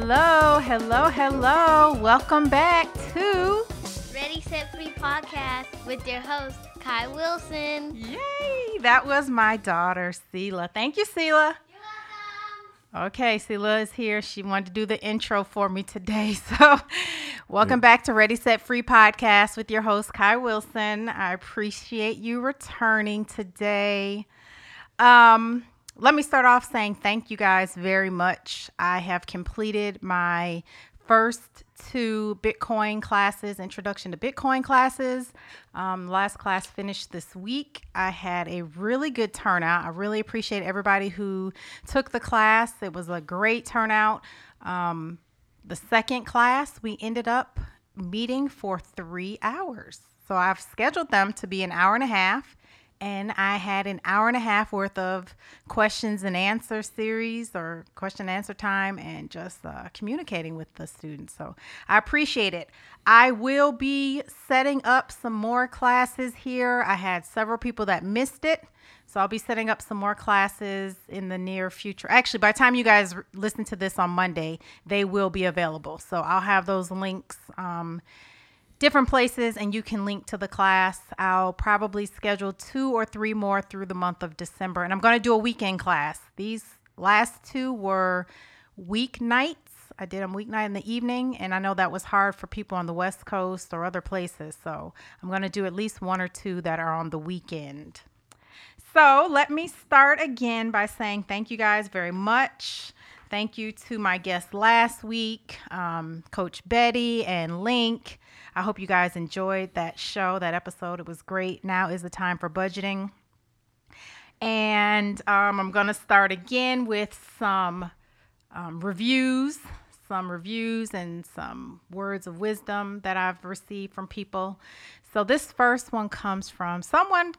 Hello, hello, hello. Welcome back to Ready Set Free podcast with your host, Kai Wilson. Yay! That was my daughter, Sela. Thank you, Sela. Okay, Sela is here. She wanted to do the intro for me today. So, welcome back to Ready Set Free podcast with your host, Kai Wilson. I appreciate you returning today. Um, let me start off saying thank you guys very much. I have completed my first two Bitcoin classes, introduction to Bitcoin classes. Um, last class finished this week. I had a really good turnout. I really appreciate everybody who took the class. It was a great turnout. Um, the second class, we ended up meeting for three hours. So I've scheduled them to be an hour and a half and I had an hour and a half worth of questions and answer series or question and answer time and just uh, communicating with the students. So I appreciate it. I will be setting up some more classes here. I had several people that missed it. So I'll be setting up some more classes in the near future. Actually, by the time you guys listen to this on Monday, they will be available. So I'll have those links. Um, different places and you can link to the class. I'll probably schedule two or three more through the month of December. And I'm going to do a weekend class. These last two were weeknights. I did them weeknight in the evening, and I know that was hard for people on the West Coast or other places. So I'm going to do at least one or two that are on the weekend. So let me start again by saying thank you guys very much. Thank you to my guests last week, um, Coach Betty and Link. I hope you guys enjoyed that show, that episode. It was great. Now is the time for budgeting. And um, I'm going to start again with some um, reviews, some reviews and some words of wisdom that I've received from people. So this first one comes from someone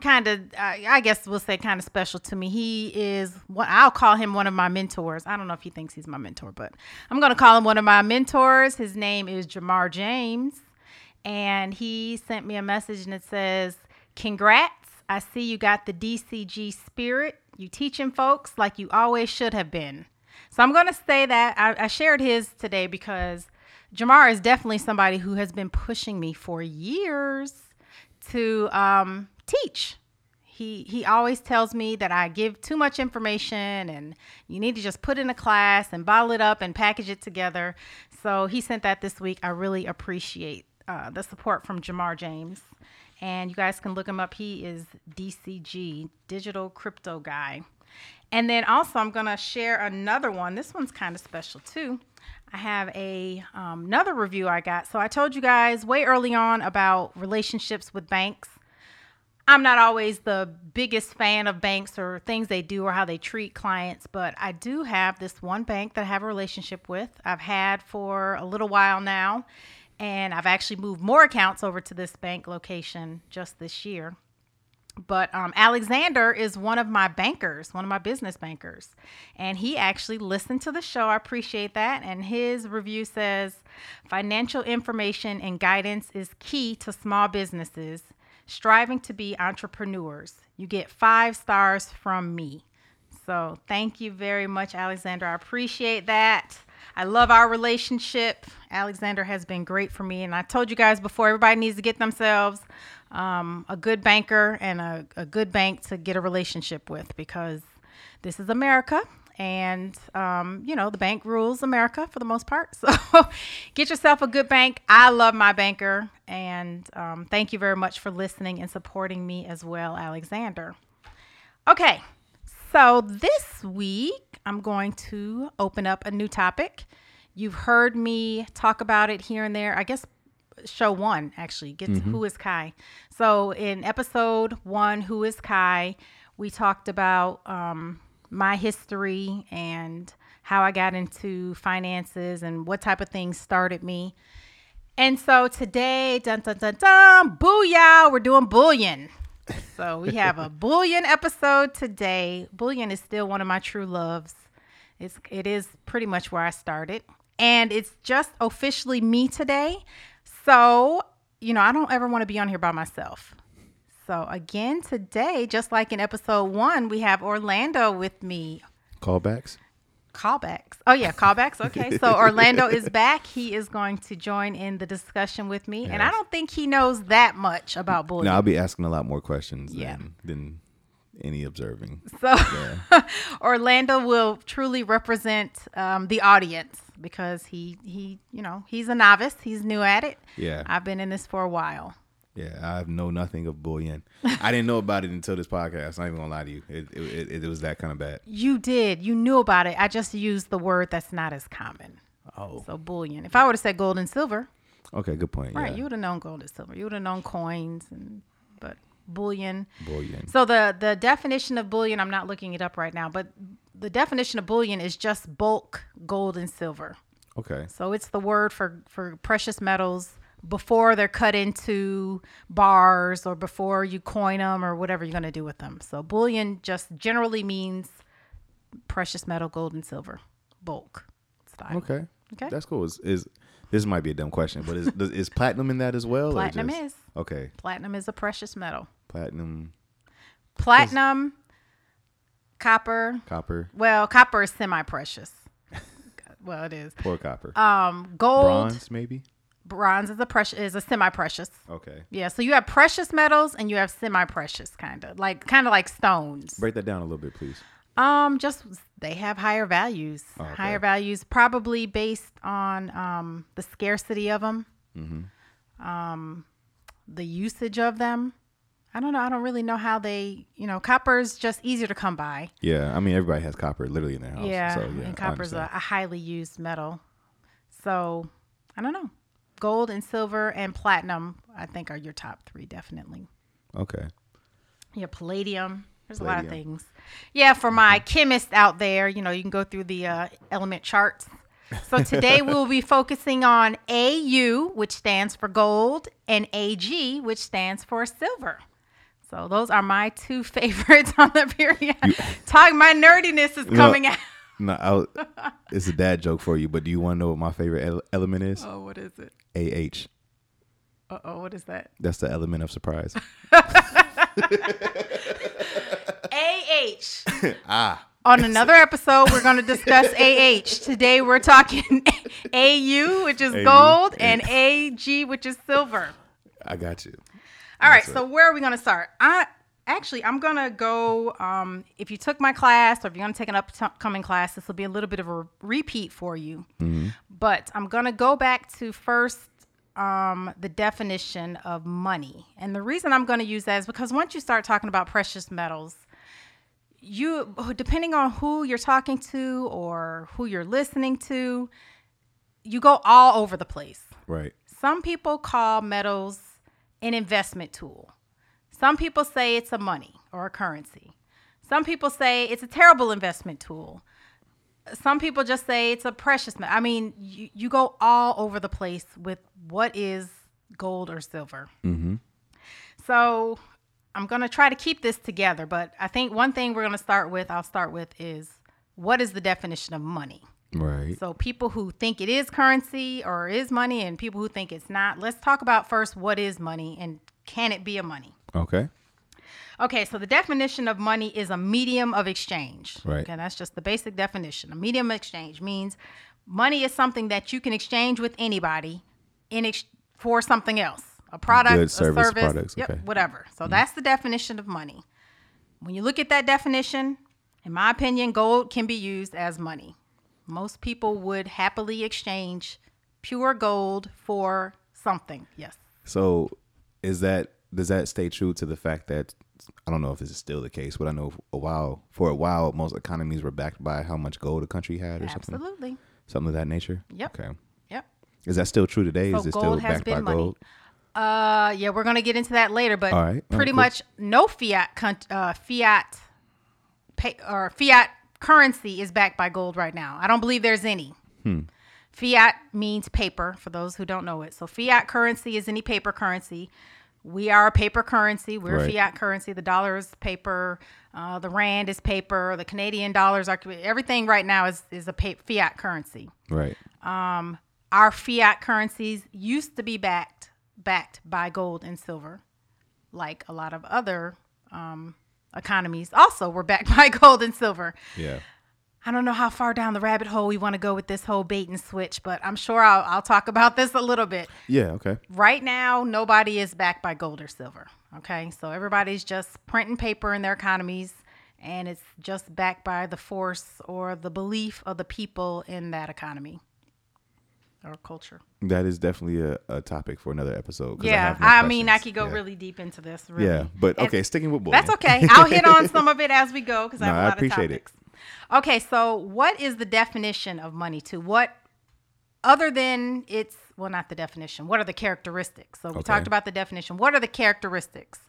kind of i guess we'll say kind of special to me. He is what i'll call him one of my mentors. I don't know if he thinks he's my mentor but i'm going to call him one of my mentors. His name is jamar james and he sent me a message and it says congrats. I see you got the dcg spirit. You teaching folks like you always should have been. So i'm going to say that. I, I shared his today because jamar is definitely somebody who has been pushing me for years to um, teach. He he always tells me that I give too much information and you need to just put in a class and bottle it up and package it together. So he sent that this week. I really appreciate uh, the support from Jamar James. And you guys can look him up. He is DCG, Digital Crypto Guy. And then also, I'm going to share another one. This one's kind of special too. I have a um, another review I got. So I told you guys way early on about relationships with banks. I'm not always the biggest fan of banks or things they do or how they treat clients, but I do have this one bank that I have a relationship with. I've had for a little while now, and I've actually moved more accounts over to this bank location just this year. But um, Alexander is one of my bankers, one of my business bankers. And he actually listened to the show. I appreciate that. And his review says financial information and guidance is key to small businesses striving to be entrepreneurs. You get five stars from me. So thank you very much, Alexander. I appreciate that. I love our relationship. Alexander has been great for me. And I told you guys before, everybody needs to get themselves um, a good banker and a, a good bank to get a relationship with because this is America and um, you know the bank rules america for the most part. So get yourself a good bank. I love my banker and um, thank you very much for listening and supporting me as well alexander. Okay so this week i'm going to open up a new topic. You've heard me talk about it here and there. I guess show one actually. Gets mm-hmm. who is kai? So in episode one who is kai? We talked about um, my history and how I got into finances and what type of things started me. And so today, dun dun dun dun, booyah, we're doing bullion. So we have a bullion episode today. Bullion is still one of my true loves. It's it is pretty much where I started. And it's just officially me today. So, you know, I don't ever want to be on here by myself. So, again, today, just like in episode one, we have Orlando with me. Callbacks? callbacks. Oh yeah, callbacks. Okay, so Orlando is back. He is going to join in the discussion with me, and I don't think he knows that much about bullion. No, I'll be asking a lot more questions Yeah. than than any observing. So Orlando will truly represent um, the audience because he he you know he's a novice. He's new at it. Yeah. I've been in this for a while. Yeah, I know nothing of bullion. I didn't know about it until this podcast. I'm not even gonna lie to you. It it, it, it was that kind of bad. You did. You knew about it. I just used the word that's not as common. Oh, So bullion. If I would have said gold and silver, okay, good point. right, yeah. you would have known gold and silver. You would have known coins and but bullion. bullying. So the the definition of bullion, I'm not looking it up right now, but the definition of bullion is just bulk gold and silver. Okay, So it's the word for for precious metals before they're cut into bars or before you coin them or whatever you're going to do with them. So bullion just generally means precious metal, gold and silver, bulk style. okay, Okay. That's cool. Is, is this might be a dumb question, but is is platinum in that as well? Platinum just- is. okay. Platinum is a precious metal. Platinum, Platinum, copper. copper, Well, copper is semi-precious. well, it is. poor copper, Um, gold, bronze, bronze is a precious is a semi-precious. Okay, Yeah, so you have precious metals and you have semi-precious kind of like kind of like stones. break that down a little bit, please. Um, just they have higher values. Oh, okay. Higher values, probably based on um the scarcity of them, Mm-hmm. um, the usage of them. I don't know. I don't really know how they. You know, copper is just easier to come by. Yeah, I mean everybody has copper literally in their house. yeah, so, yeah and copper's a, a highly used metal. So I don't know. Gold and silver and platinum, I think, are your top three definitely. okay. Yeah, palladium. There's a lot of things. Yeah, for my chemists out there, you know, you can go through the uh, element charts. So today we'll be focusing on AU, which stands for gold, and AG, which stands for silver. So those are my two favorites on the period. Talk, my nerdiness is coming out. No, I, was- it's a dad joke for you, but do you want to know what my favorite ele- element is? Oh, what is it? AH. Uh oh, what is that? That's the element of surprise. AH. ah, On another episode, we're going to discuss AH. Today, we're talking AU, which is AU, gold, yeah. and AG, which is silver. I got you. All right, so where are we going to start? I actually, I'm going to go. Um, if you took my class, or if you're going to take an upcoming class, this will be a little bit of a repeat for you. But I'm going to go back to first um, the definition of money, and the reason I'm going to use that is because once you start talking about precious metals, you depending on who you're talking to or who you're listening to, you go all over the place. Right. Some people call metals an investment tool. Some people say it's a money or a currency. Some people say it's a terrible investment tool. Some people just say it's a precious metal. I mean, you, you go all over the place with what is gold or silver. Mm-hmm. So I'm going to try to keep this together, but I think one thing we're going to start with, I'll start with, is what is the definition of money? Right. So people who think it is currency or is money and people who think it's not, let's talk about first what is money and can it be a money? Okay. Okay, so the definition of money is a medium of exchange. Right. Okay, that's just the basic definition. A medium of exchange means money is something that you can exchange with anybody in ex- for something else. A product, Goods, a service, service, products, yep, okay. Whatever. So mm-hmm. that's the definition of money. When you look at that definition, in my opinion, gold can be used as money. Most people would happily exchange pure gold for something. Yes. So, is that does that stay true to the fact that I don't know if this is still the case, but I know a while for a while most economies were backed by how much gold a country had or something, Absolutely. something of that nature. Yep. Okay. Yep. Is that still true today? So is it still backed by money. gold? Uh, yeah, we're gonna get into that later, but All right. All right, pretty cool. much no fiat con- uh, fiat pay or fiat currency is backed by gold right now. I don't believe there's any. Hmm. Fiat means paper for those who don't know it. So fiat currency is any paper currency. We are a paper currency. We're Right. fiat currency. The dollar is paper. Uh, the rand is paper. The Canadian dollars are everything right now is is a fiat currency Right. our fiat currencies used to be backed backed by gold and silver, like a lot of other um, economies also were backed by gold and silver. Yeah. I don't know how far down the rabbit hole we want to go with this whole bait and switch, but I'm sure I'll, I'll talk about this a little bit. Yeah. Okay. Right now, nobody is backed by gold or silver. Okay. So everybody's just printing paper in their economies, and it's just backed by the force or the belief of the people in that economy or culture. That is definitely a, a topic for another episode. Yeah. more I, mean, I could go Yeah. really deep into this. Really. Yeah, but And- okay, sticking with bullion. That's okay. I'll hit on some of it as we go because I have a I lot appreciate of it. Okay, so what is the definition of money to what other than it's well not the definition. What are the characteristics? So we Okay. talked about the definition. What are the characteristics?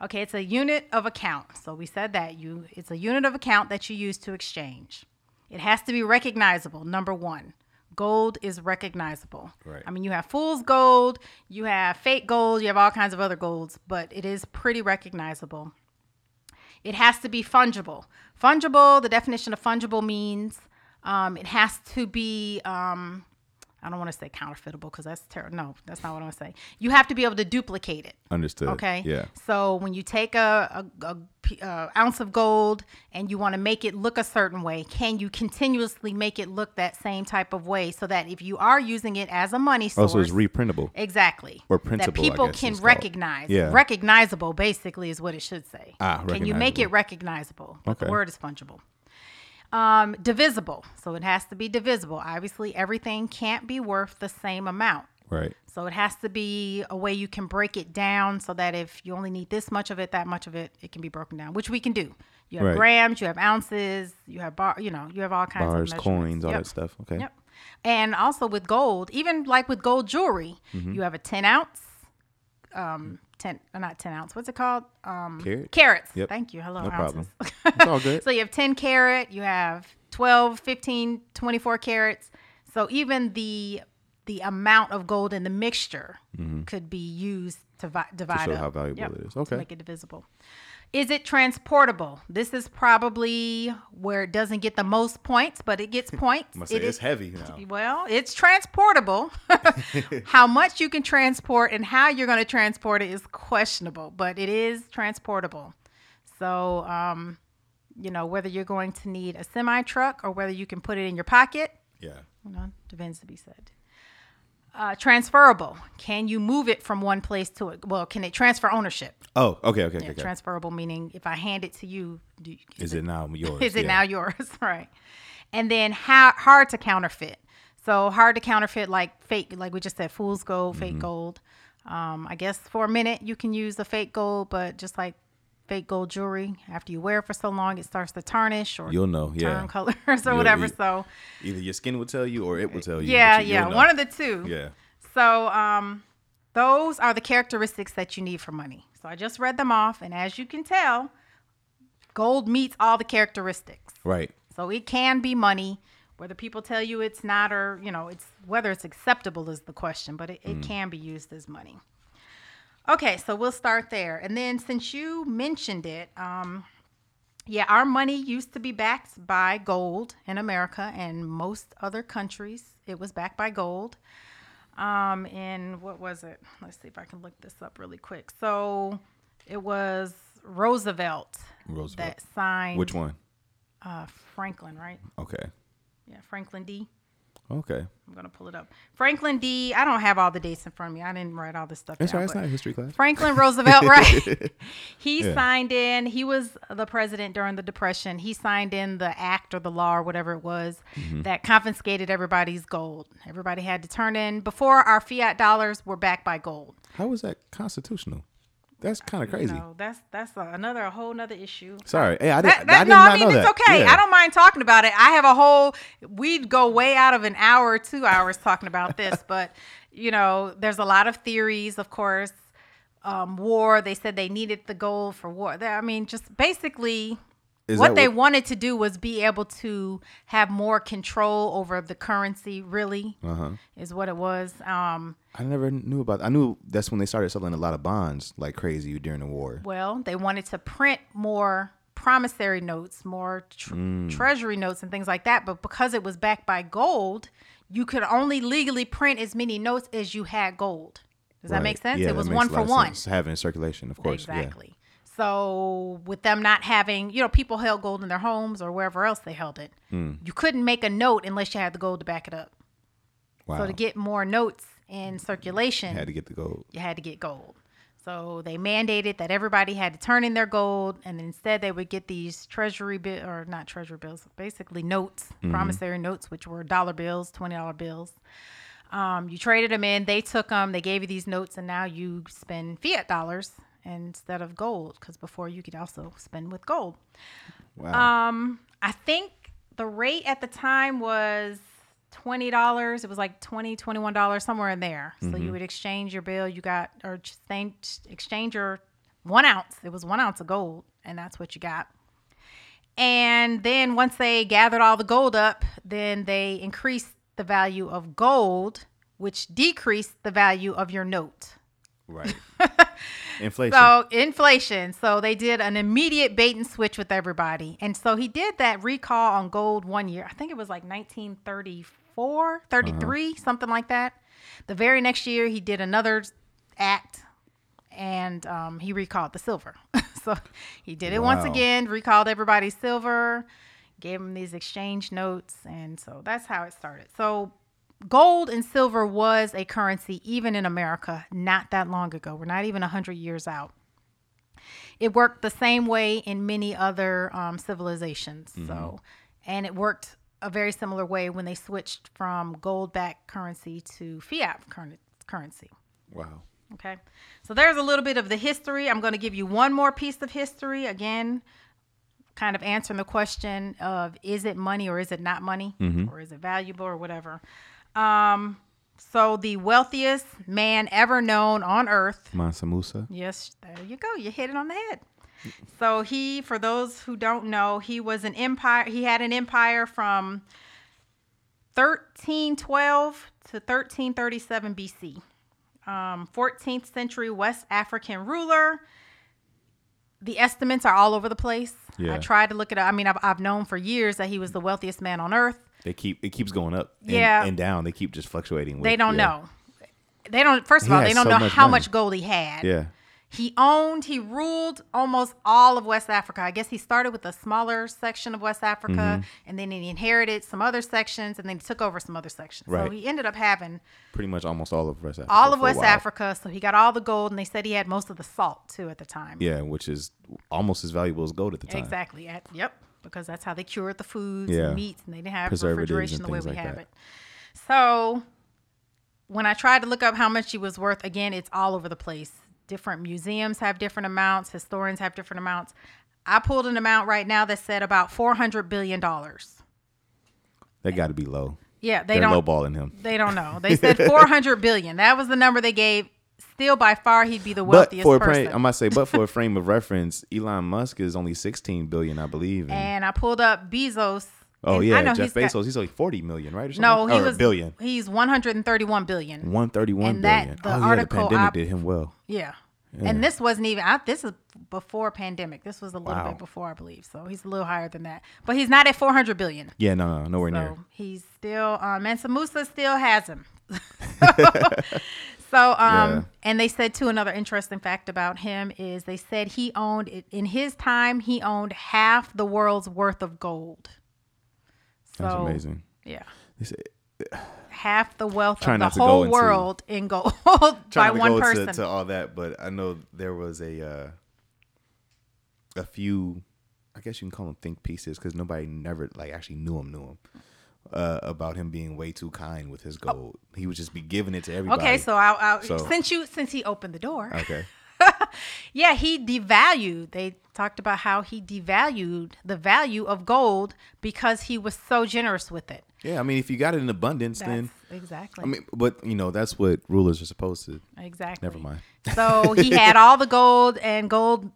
Okay, it's a unit of account. So we said that you it's a unit of account that you use to exchange. It has to be recognizable. Number 1. Gold is recognizable. Right. I mean, you have fool's gold, you have fake gold, you have all kinds of other golds, but it is pretty recognizable. It has to be fungible. Fungible, the definition of fungible means um, it has to be, um, I don't want to say counterfeitable because that's terrible. No, that's not what I want to say. You have to be able to duplicate it. Understood. Okay. Yeah. So when you take a uh, ounce of gold and you want to make it look a certain way, can you continuously make it look that same type of way so that if you are using it as a money source, Also, it's reprintable. Exactly. Or That printable, I people can called. recognize. Yeah. Recognizable, basically, is what it should say. Ah, Can you make it recognizable? But The word is fungible. Um, divisible. So it has to be divisible. Obviously, everything can't be worth the same amount. Right. So it has to be a way you can break it down so that if you only need this much of it, that much of it, it can be broken down, which we can do. You have Right. grams, you have ounces, you have bar, you know, you have all kinds Bars, of coins, all Yep. that stuff. Okay. Yep. And also with gold, even like with gold jewelry, Mm-hmm. you have a 10 ounce, um, 10, uh, not 10 ounce, what's it called? Um, Carat? Carats. Yep. Thank you. Hello, No problem. It's all good. so you have 10 carat, you have 12, 15, 24 carats. So even the the amount of gold in the mixture could be used to vi- divide Mm-hmm. show up. how valuable Yep, it is. to Okay. make it divisible. Is it transportable? This is probably where it doesn't get the most points, but it gets points. Must say It it's heavy now. well, it's transportable. how much you can transport and how you're going to transport it is questionable, but it is transportable. So, um, you know, whether you're going to need a semi truck or whether you can put it in your pocket, Yeah. you know, depends to be said. Uh, transferable. Can you move it from one place to it? Well, can it transfer ownership? Oh, okay, okay, Yeah, okay. Transferable meaning if I hand it to you, do you, Is it now yours? is it Yeah. now yours? right. And then how hard to counterfeit. So hard to counterfeit, like fake, like we just said, fool's gold, fake Mm-hmm. gold. Um, I guess for a minute you can use the fake gold, but just like fake gold jewelry, after you wear it for so long, it starts to tarnish or You'll know, yeah. turn colors or You'll- whatever. you- so Either your skin will tell you or it will tell you. yeah, you- yeah, one of the two. Yeah. So um, those are the characteristics that you need for money. So I just read them off, and as you can tell, gold meets all the characteristics. Right. So it can be money, whether people tell you it's not or, you know, it's whether it's acceptable is the question, but it, it can be used as money. Okay, so we'll start there. And then since you mentioned it, um, yeah, our money used to be backed by gold in America and most other countries. It was backed by gold. Um, and what was it? Let's see if I can look this up really quick. So it was Roosevelt, Roosevelt. that signed Which one? uh, Franklin, right? Okay. Yeah, Franklin D. Okay. I'm gonna pull it up. Franklin D. I don't have all the dates in front of me. I didn't write all this stuff That's down. right. It's not a history class. Franklin Roosevelt, right? he Yeah. signed in. He was the president during the Depression. He signed in the act or the law or whatever it was Mm-hmm. that confiscated everybody's gold. Everybody had to turn in before our fiat dollars were backed by gold. How was that constitutional? That's kind of crazy. know, that's that's a, another a whole nother issue. Sorry. Hey, I didn't. That, that, I did no, not I mean know it's that. okay. Yeah. I don't mind talking about it. I have a whole. We'd go way out of an hour two hours talking about this, but you know, there's a lot of theories, of course. Um, war. They said they needed the gold for war. I mean, just basically. Is what they what- wanted to do was be able to have more control over the currency. Really, Uh-huh. is what it was. Um, I never knew about. I knew that's when they started selling a lot of bonds like crazy during the war. Well, they wanted to print more promissory notes, more tr- Mm. treasury notes, and things like that. But because it was backed by gold, you could only legally print as many notes as you had gold. Does that make sense? Yeah, it was one for one. sense. Having in circulation, of course. Exactly. So with them not having, you know, people held gold in their homes or wherever else they held it. You couldn't make a note unless you had the gold to back it up. Wow. So to get more notes in circulation, you had to get the gold. you had to get gold. So they mandated that everybody had to turn in their gold, and instead they would get these treasury bill or not treasury bills, basically notes, promissory notes, which were dollar bills, twenty dollar bills. Um, you traded them in, they took them, they gave you these notes, and now you spend fiat dollars instead of gold because before you could also spend with gold. Wow. Um, I think the rate at the time was twenty dollars. It was like twenty, twenty-one dollars somewhere in there. So you would exchange your bill. You got or exchange your one ounce. It was one ounce of gold, and that's what you got. And then once they gathered all the gold up, then they increased the value of gold, which decreased the value of your note. right. Inflation. So inflation. So they did an immediate bait and switch with everybody. And so he did that recall on gold one year. I think it was like 1934, 33, something like that. The very next year he did another act and um, he recalled the silver. so he did it once again, recalled everybody's silver, gave them these exchange notes. And so that's how it started. So gold and silver was a currency even in America not that long ago. We're not even 100 years out. It worked the same way in many other um, civilizations. So, and it worked a very similar way when they switched from gold backed currency to fiat curren- currency. wow. Okay. So there's a little bit of the history. I'm going to give you one more piece of history. Again, kind of answering the question of is it money or is it not money or is it valuable or whatever. Um, so the wealthiest man ever known on earth. Mansa Musa. Yes, there you go. You hit it on the head. So he, for those who don't know, he was an empire. He had an empire from 1312 to 1337 BC. Um, 14th century West African ruler. The estimates are all over the place. I tried to look it up. I mean, I've, I've known for years that he was the wealthiest man on earth. They keep it keeps going up. And, Yeah. And down. They keep just fluctuating. With, They don't yeah. know. They don't. First of He all, they don't so know much how money. much gold he had. Yeah. He owned, he ruled almost all of West Africa. I guess he started with a smaller section of West Africa Mm-hmm. and then he inherited some other sections and then he took over some other sections. Right. So he ended up having Pretty much almost all of West Africa. all of West. Africa. So he got all the gold and they said he had most of the salt too at the time. Yeah, which is almost as valuable as gold at the time. Exactly. At, yep. Because that's how they cured the foods Yeah. and meats and they didn't have refrigeration the way we like have that. it. So when I tried to look up how much he was worth, again, it's all over the place. Different museums have different amounts, historians have different amounts. I pulled an amount right now that said about four hundred billion dollars. That got to be low. Yeah, they They're don't lowballing him. they don't know. They said four hundred billion. That was the number they gave. Still by far he'd be the wealthiest But for a person. frame, I might say, but for a frame of reference, Elon Musk is only 16 billion, I believe. And, and I pulled up Bezos. oh and I yeah, know Jeff he's got- Bezos, he's only 40 million, right? Or? No, he or was a billion. He's 131 billion. 131 And that- the oh yeah, article the pandemic I- did him well. Yeah. And this wasn't even I, this is before pandemic. This was a little Wow. bit before, I believe. So he's a little higher than that. But he's not at 400 billion. Yeah, no, no, nowhere near. He's still um Mansa Musa still has him. so um Yeah. and they said too another interesting fact about him is they said he owned in his time he owned half the world's worth of gold. So That's amazing. Yeah. Half the wealth of the whole into- world in gold by to one person. To, to all that, but I know there was a uh, a few. I guess you can call them think pieces because nobody never like actually knew him, knew him uh, about him being way too kind with his gold. He would just be giving it to everybody. Okay, so I'll, I'll So- since you since he opened the door, okay, yeah, he devalued. They talked about how he devalued the value of gold because he was so generous with it. yeah. I mean, if you got it in abundance, That's then exactly. I mean, but you know that's what rulers are supposed to. exactly. Never mind. so he had all the gold, and gold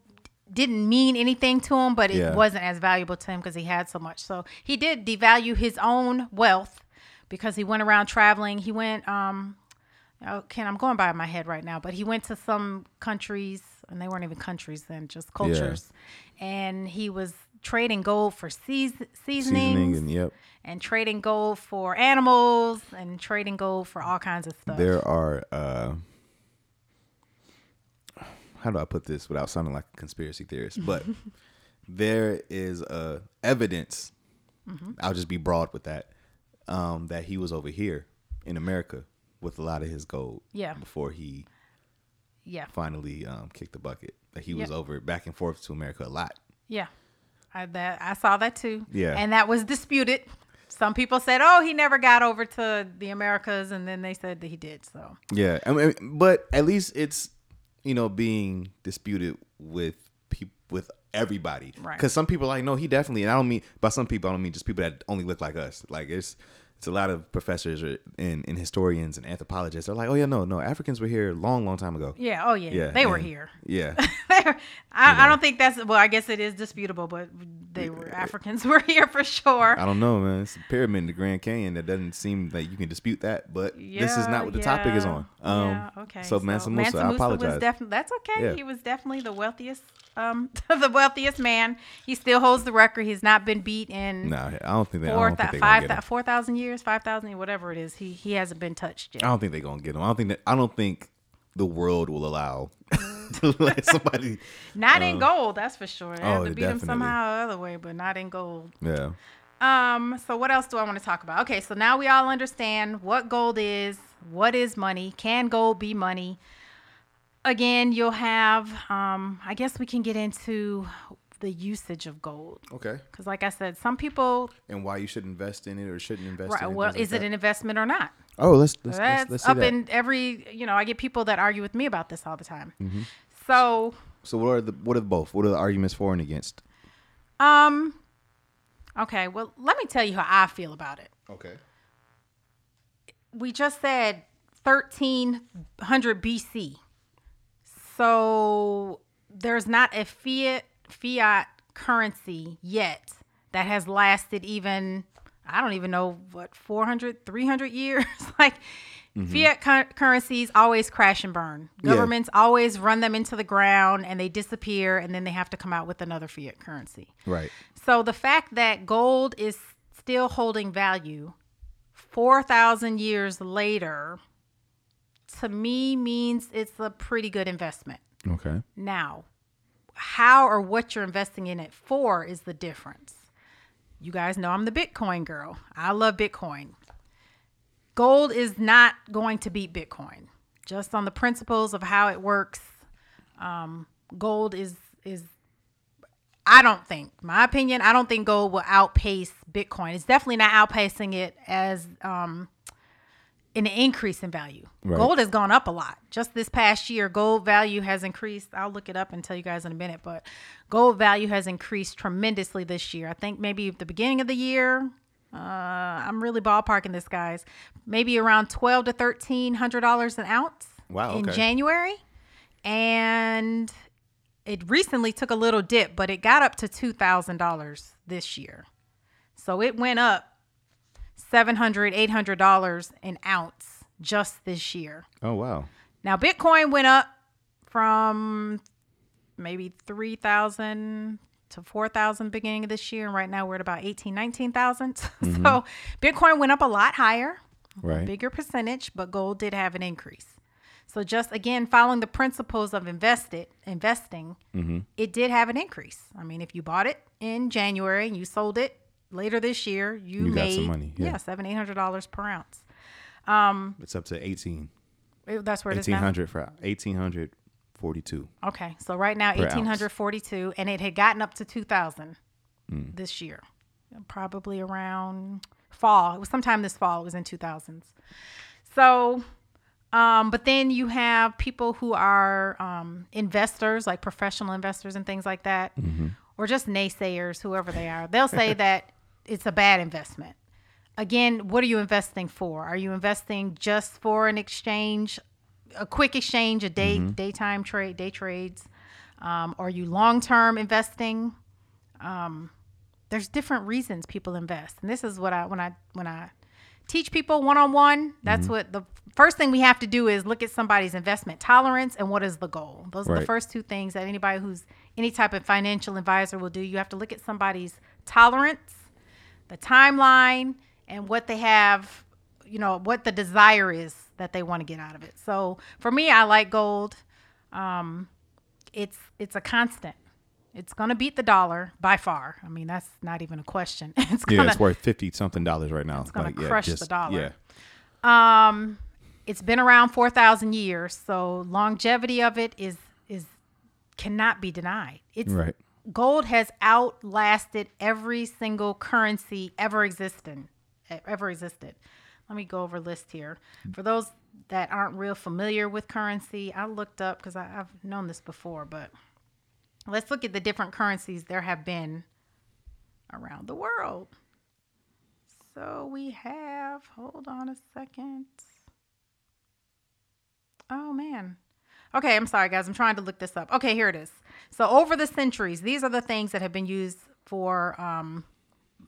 didn't mean anything to him, but it Yeah. wasn't as valuable to him because he had so much. So he did devalue his own wealth because he went around traveling. He went, um, okay, I'm going by my head right now, but he went to some countries, and they weren't even countries then, just cultures, and he was trading gold for seas- seasonings Seasoning and yep, and trading gold for animals and trading gold for all kinds of stuff. there are. uh how do I put this without sounding like a conspiracy theorist? But there is uh, evidence. Mm-hmm. I'll just be broad with that. Um, that he was over here in America with a lot of his gold. Yeah. Before he Yeah. finally um, kicked the bucket, that he was over back and forth to America a lot. Yeah. I that I saw that too. Yeah. And that was disputed. Some people said, "Oh, he never got over to the Americas," and then they said that he did. So Yeah, I mean, but at least it's you know being disputed with people with everybody. Right. Because some people are like, no, he definitely. And I don't mean by some people, I don't mean just people that only look like us. Like it's it's a lot of professors or, and, and historians and anthropologists. They're like, oh yeah, no, no, Africans were here a long, long time ago. yeah, oh yeah, Yeah, they were here. Yeah, They were- I, I don't think that's well. I guess it is disputable, but they were Africans were here for sure. I don't know, man. It's a pyramid in the Grand Canyon. That doesn't seem like you can dispute that. But this is not what the topic is on. Um, yeah, okay. So Mansa Musa, Mansa I apologize. That's okay. Yeah. He was definitely the wealthiest, um, the wealthiest man. He still holds the record. He's not been beat in no, I don't think they. Four, don't think thou- they gonna five, get four thousand years, five thousand, whatever it is. He he hasn't been touched yet. I don't think they're gonna get him. I don't think that. I don't think the world will allow to let somebody. Not in gold, that's for sure. They have oh, to beat him definitely. somehow other way, but not in gold. Yeah. Um, so what else do I want to talk about? Okay, so now we all understand what gold is, what is money, can gold be money? Again, you'll have um, I guess we can get into the usage of gold. Okay. Because like I said, some people And why you should invest in it or shouldn't invest in it? well, is like it that? an investment or not? Oh, let's let's That's let's, let's see up that. in every you know, I get people that argue with me about this all the time. Mm-hmm. So so what are the what are both? What are the arguments for and against? um okay, well let me tell you how I feel about it. Okay. we just said 1300 BC. So there's not a fiat fiat currency yet that has lasted even I don't even know what 400 300 years like mm-hmm. fiat cur- currencies always crash and burn. Yeah. Governments always run them into the ground and they disappear and then they have to come out with another fiat currency. Right. So the fact that gold is still holding value 4,000 years later to me means it's a pretty good investment. Okay. Now, how or what you're investing in it for is the difference. You guys know I'm the Bitcoin girl. I love Bitcoin. Gold is not going to beat Bitcoin. Just on the principles of how it works, um, gold is is I don't think, my opinion, I don't think gold will outpace Bitcoin. It's definitely not outpacing it as um, an increase in value. Right. Gold has gone up a lot. Just this past year, gold value has increased. I'll look it up and tell you guys in a minute, but gold value has increased tremendously this year. I think maybe at the beginning of the year, uh, I'm really ballparking this, guys. Maybe around twelve to thirteen hundred dollars an ounce Wow, in okay. January, and it recently took a little dip, but it got up to two thousand dollars this year. So it went up seven hundred, eight hundred dollars an ounce just this year. Oh wow. Now Bitcoin went up from maybe 3,000 to 4,000 beginning of this year and right now we're at about 18, 19,000. so mm-hmm. Bitcoin went up a lot higher, Right. bigger percentage, but gold did have an increase. So just again following the principles of invested investing, mm-hmm. it did have an increase. I mean, if you bought it in January and you sold it later this year, you, You got made some money, yeah. yeah, seven eight hundred dollars per ounce. It's up to 18. It- That's where it is now. 1800 for 1842. Okay, so right now eighteen hundred forty-two, and it had gotten up to two thousand Mm. this year, probably around fall. It was sometime this fall. It was in two thousands. So, um, but then you have people who are um, investors, like professional investors and things like that, Mm-hmm. or just naysayers, whoever they are. They'll say that it's a bad investment. Again, what are you investing for? Are you investing just for an exchange, a quick exchange, a day daytime trade, day trades? Um, are you long term investing? Um, there's different reasons people invest, and this is what I when I when I teach people one on one. That's Mm-hmm. what the first thing we have to do is look at somebody's investment tolerance and what is the goal. Those are the first two things that anybody who's any type of financial advisor will do. You have to look at somebody's tolerance, the timeline, and what they have, you know, what the desire is that they want to get out of it. So for me, I like gold. Um, it's it's a constant. It's gonna beat the dollar by far. I mean, that's not even a question. It's Yeah, gonna it's worth fifty something dollars right now. It's gonna crush the dollar. Yeah, um it's been around 4000 years, so longevity of it is is cannot be denied. It's right. Gold has outlasted every single currency ever existed ever existed let me go over list here for those that aren't real familiar with currency i looked up because i've known this before but let's look at the different currencies there have been around the world so we have hold on a second oh man Okay, I'm sorry, guys. I'm trying to look this up. Okay, here it is. So, over the centuries, these are the things that have been used for um,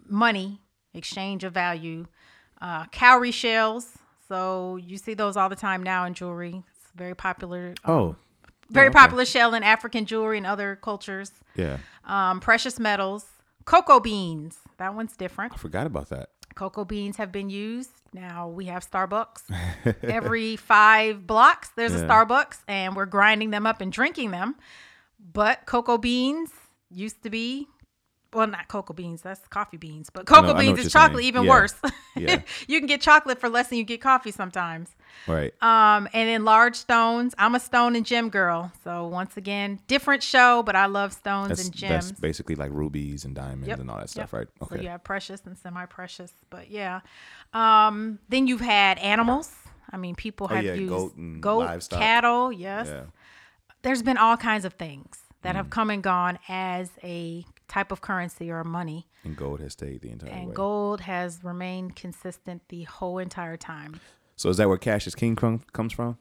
money, exchange of value. Uh, cowrie shells. So, you see those all the time now in jewelry. It's very popular. um, Oh, very okay. popular shell in African jewelry and other cultures. yeah. Um, precious metals, cocoa beans. That one's different. I forgot about that. Cocoa beans have been used. Now we have Starbucks. Every five blocks, there's a Starbucks, and we're grinding them up and drinking them. But cocoa beans used to be, well, not cocoa beans, that's coffee beans, but cocoa know beans is chocolate, saying. even Yeah. worse. Yeah. you can get chocolate for less than you get coffee sometimes. Right. Um, and then large stones. I'm a stone and gem girl. So once again, different show, but I love stones That's, and that's gems. basically like rubies and diamonds Yep, and all that stuff, yep. right? So Okay. you have precious and semi-precious, but yeah. Um, then you've had animals. I mean, people Oh, have yeah, used goat and goat, livestock. cattle. Yes. Yeah. There's been all kinds of things that Mm. have come and gone as a type of currency or money, And gold has stayed the entire time. and way. gold has remained consistent the whole entire time. So is that where cash is king comes from?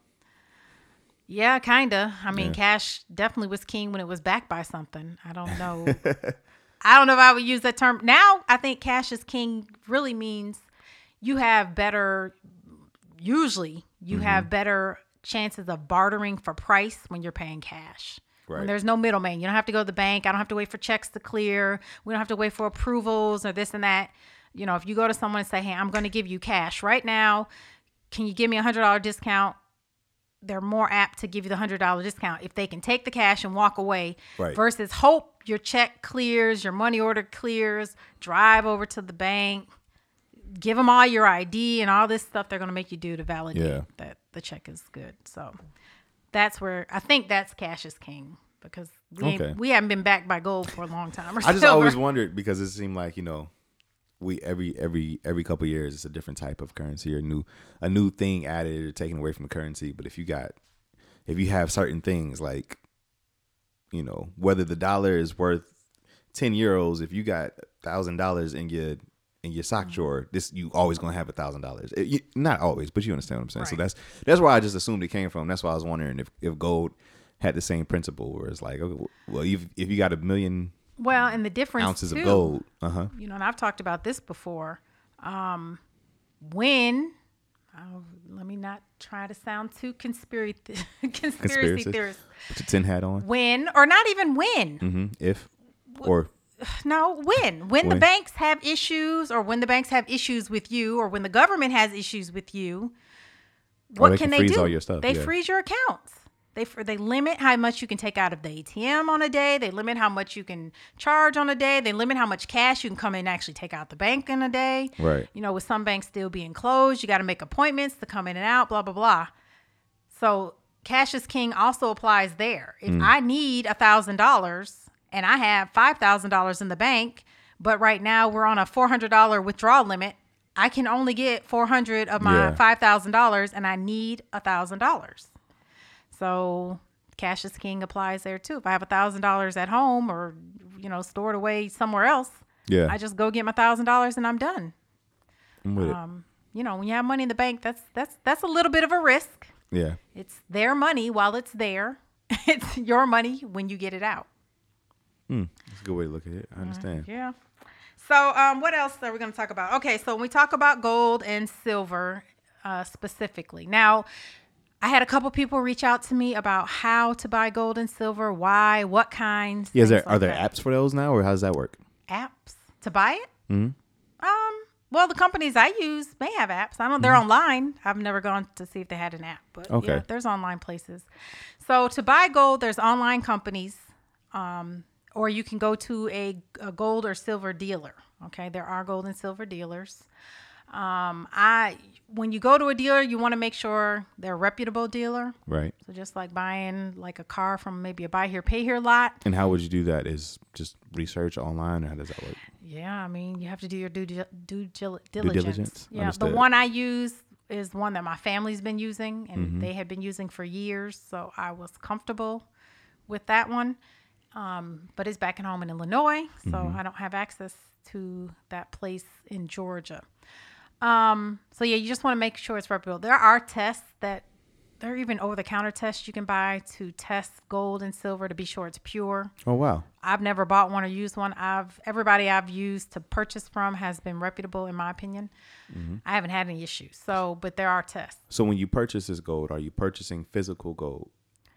Yeah, kinda. I mean, Yeah. cash definitely was king when it was backed by something. I don't know. I don't know if I would use that term. Now, I think cash is king really means you have better. Usually, you Mm-hmm. have better chances of bartering for price when you're paying cash. When there's no middleman, you don't have to go to the bank. I don't have to wait for checks to clear. We don't have to wait for approvals or this and that. You know, if you go to someone and say, "Hey, I'm going to give you cash right now. Can you give me a hundred dollar discount?" they're more apt to give you the hundred dollar discount if they can take the cash and walk away Right. versus hope your check clears, your money order clears, drive over to the bank, give them all your ID and all this stuff they're going to make you do to validate Yeah. that the check is good. So that's where I think that's cash is king because we Okay. we haven't been backed by gold for a long time. Or I just silver. always wondered because it seemed like you know, we every every every couple years it's a different type of currency or new a new thing added or taken away from the currency. But if you got if you have certain things like you know whether the dollar is worth ten euros, if you got thousand dollars in your in your sock Mm-hmm. drawer, this you always gonna have a thousand dollars. Not always, but you understand what I'm saying. So that's that's where I just assumed it came from. That's why I was wondering if if gold had the same principle, where it's like, okay, well, if if you got a million well, and the difference ounces too, of gold. Uh huh. you know, and I've talked about this before. Um, when, let me not try to sound too conspiracy conspiracy theorist. Put your tin hat on. When, or not even when. Mm-hmm. If or No, when. When the banks have issues, or when the banks have issues with you, or when the government has issues with you. Oh, what Oh, they can, can they freeze do? all your stuff, They yeah. freeze your accounts. They they limit how much you can take out of the ATM on a day. They limit how much you can charge on a day. They limit how much cash you can come in and actually take out the bank in a day. Right. You know, with some banks still being closed, you got to make appointments to come in and out. Blah blah blah. So cash is king also applies there. If hmm. I need a thousand dollars and I have five thousand dollars in the bank, but right now we're on a four hundred dollar withdrawal limit, I can only get four hundred of my Yeah. five thousand dollars, and I need a thousand dollars. So cash is king applies there too. If I have a thousand dollars at home or you know stored away somewhere else, yeah, I just go get my thousand dollars and I'm done. I'm with Um, you know, when you have money in the bank, that's that's that's a little bit of a risk. Yeah. It's their money while it's there. it's your money when you get it out. Hmm. That's a good way to look at it. I understand. Yeah. So, um, what else are we going to talk about? Okay, so when we talk about gold and silver uh, specifically, now I had a couple people reach out to me about how to buy gold and silver, why, what kinds. Yeah. Is there are there that. apps for those now, or how does that work? apps to buy it? hmm Um, well, the companies I use may have apps. I don't. They're online. I've never gone to see if they had an app, but Mm-hmm. Okay. yeah, there's online places. So to buy gold, there's online companies, um, or you can go to a, a gold or silver dealer. Okay, there are gold and silver dealers. Um, I when you go to a dealer, you want to make sure they're a reputable dealer. Right. So just like buying like a car from maybe a buy here pay here lot. And how would you do that? Is just research online, or how does that work? Yeah, I mean you have to do your due due, due diligence. diligence, Yeah, understood. the one I use is one that my family's been using and Mm-hmm. they had been using for years, so I was comfortable with that one. Um, but it's back at home in Illinois, so Mm-hmm. I don't have access to that place in Georgia. Um, so yeah, you just want to make sure it's reputable. There are tests that there are even over the counter tests you can buy to test gold and silver to be sure it's pure. Oh wow. I've never bought one or used one. I've everybody I've used to purchase from has been reputable in my opinion. I haven't had any issues. So, but there are tests. So when you purchase this gold, are you purchasing physical gold,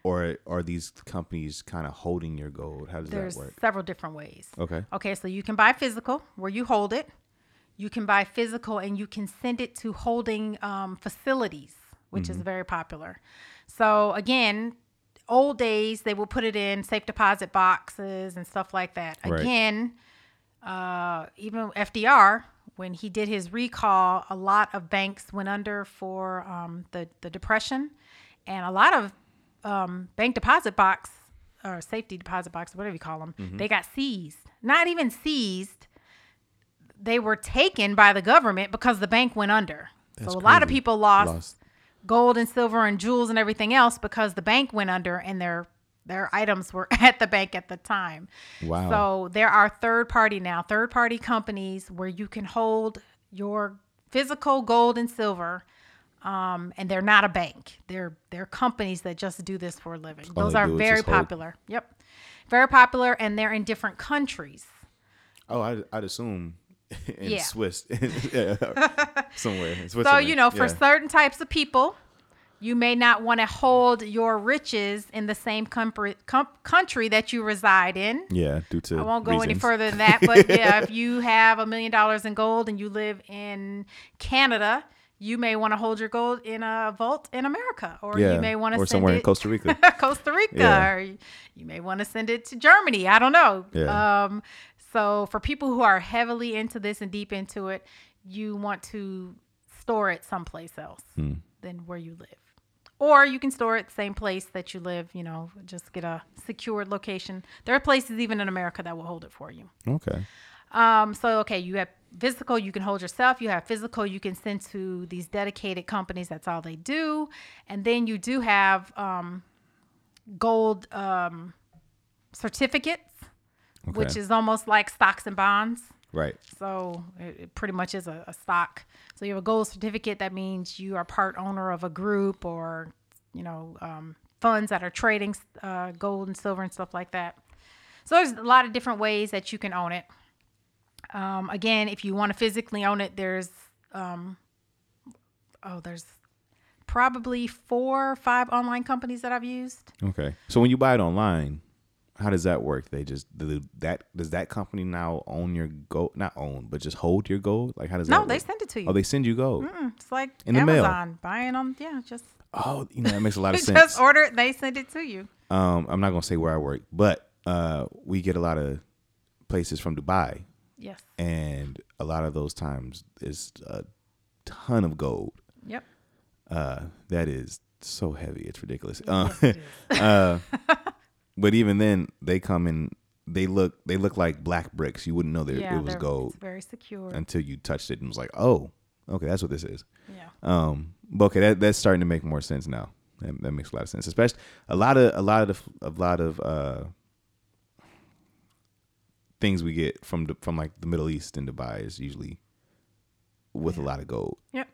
or are these companies kind of holding your gold? How does There's that work? several different ways. Okay. Okay, so you can buy physical where you hold it. You can buy physical and you can send it to holding um, facilities, which Mm-hmm. is very popular. So again, old days they will put it in safe deposit boxes and stuff like that. Right. Again, uh, even FDR when he did his recall, a lot of banks went under for um, the the depression, and a lot of um, bank deposit box or safety deposit box, whatever you call them, Mm-hmm. they got seized. Not even seized. They were taken by the government because the bank went under. That's so a lot of people lost, Lost. gold and silver and jewels and everything else because the bank went under and their their items were at the bank at the time. Wow. So there are third party now, third party companies where you can hold your physical gold and silver. Um, and they're not a bank. They're they're companies that just do this for a living. All Those are very popular. Yep. Very popular and they're in different countries. Oh, I'd, I'd assume in Yeah. Swiss, somewhere. In So, you know, for Yeah. certain types of people, you may not want to hold your riches in the same compr- com- country that you reside in. yeah, due to I won't go any further than that, but yeah, if you have a million dollars in gold and you live in Canada, you may want to hold your gold in a vault in America, or Yeah, you may want to or send somewhere it in Costa Rica. Costa Rica, Yeah. or you, you may want to send it to Germany. I don't know. Yeah. Um, so for people who are heavily into this and deep into it, you want to store it someplace else Hmm. than where you live. Or you can store it same place that you live, you know, just get a secured location. There are places even in America that will hold it for you. Okay. Um, so okay, you have physical, you can hold yourself. You have physical, you can send to these dedicated companies. That's all they do. And then you do have um, gold um, certificates, which is almost like stocks and bonds. Right. So it, it pretty much is a, a stock. So you have a gold certificate. That means you are part owner of a group or, you know, um, funds that are trading uh, gold and silver and stuff like that. So there's a lot of different ways that you can own it. Um, again, if you want to physically own it, there's um, oh, there's probably four or five online companies that I've used. Okay. So when you buy it online, how does that work? They just do that. Does that company now own your gold? Not own, but just hold your gold. Like how does No, that? they send it to you. Oh, they send you gold. Mm, it's like In the mail. Buying them. Yeah, just Oh, you know that makes a lot of sense. just order it. They send it to you. Um, I'm not gonna say where I work, but uh, we get a lot of places from Dubai, Yes. and a lot of those times is a ton of gold. Yep. Uh, that is so heavy, it's ridiculous. Uh, Yes, it is. uh, but even then, they come in. They look. They look like black bricks. You wouldn't know that yeah, it was gold It's very secure. until you touched it and was like, "Oh, okay, that's what this is." yeah. Um, but okay, that that's starting to make more sense now. That, that makes a lot of sense. Especially a lot of a lot of a lot of uh things we get from the, from like the Middle East and Dubai is usually with a lot of gold. Yep.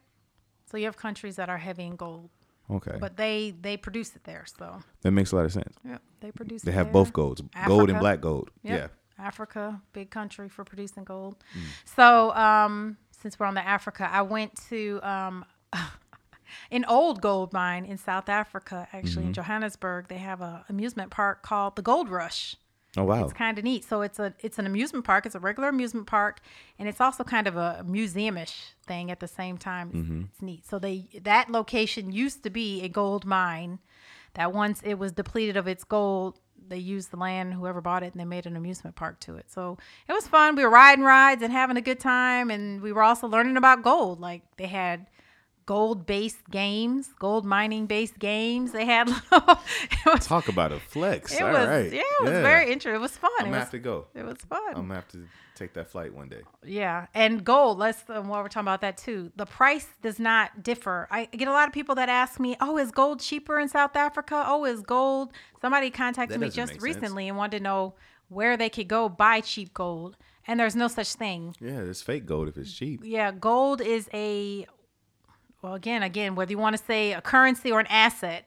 So you have countries that are heavy in gold, Okay, but they they produce it there. So that makes a lot of sense. yep, they produce. They have there. both golds, gold and black gold. Yep. Yeah. Africa, big country for producing gold. Mm. So, um, since we're on the Africa, I went to um, an old gold mine in South Africa, actually Mm-hmm. in Johannesburg. They have a amusement park called the Gold Rush. Oh wow. It's kind of neat. So it's a it's an amusement park. It's a regular amusement park, and it's also kind of a museumish thing at the same time. It's, Mm-hmm. it's neat. So they that location used to be a gold mine that once it was depleted of its gold, they used the land, whoever bought it, and they made an amusement park to it. So it was fun. We were riding rides and having a good time, and we were also learning about gold. Like they had gold based games, gold mining based games. They had it was, Talk about a flex. it All was right. yeah, it was very interesting. It was fun. I'm gonna was, have to go. it was fun. I'm gonna have to take that flight one day. Yeah, and gold. Let's um, while we're talking about that too. The price does not differ. I get a lot of people that ask me, "Oh, is gold cheaper in South Africa? Oh, is gold?" Somebody contacted me just sense. recently and wanted to know where they could go buy cheap gold, and there's no such thing. Yeah, it's fake gold if it's cheap. Yeah, gold is a well, again, again, whether you want to say a currency or an asset,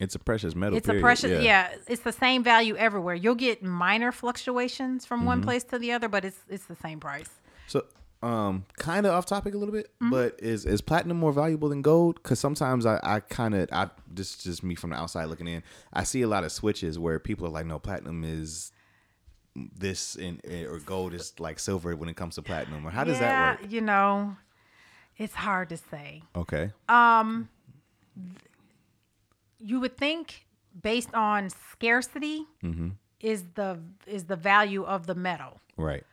It's a precious metal. it's period. a precious. Yeah. it's the same value everywhere. You'll get minor fluctuations from Mm-hmm. one place to the other, but it's it's the same price. So, um, kind of off topic a little bit, Mm-hmm. but is is platinum more valuable than gold? Because sometimes I, I kind of I this is just me from the outside looking in. I see a lot of switches where people are like, no, platinum is this and or gold is like silver when it comes to platinum. Or how does yeah, that work? You know, it's hard to say. Okay. Um, you would think based on scarcity Mm-hmm. is the is the value of the metal. Right.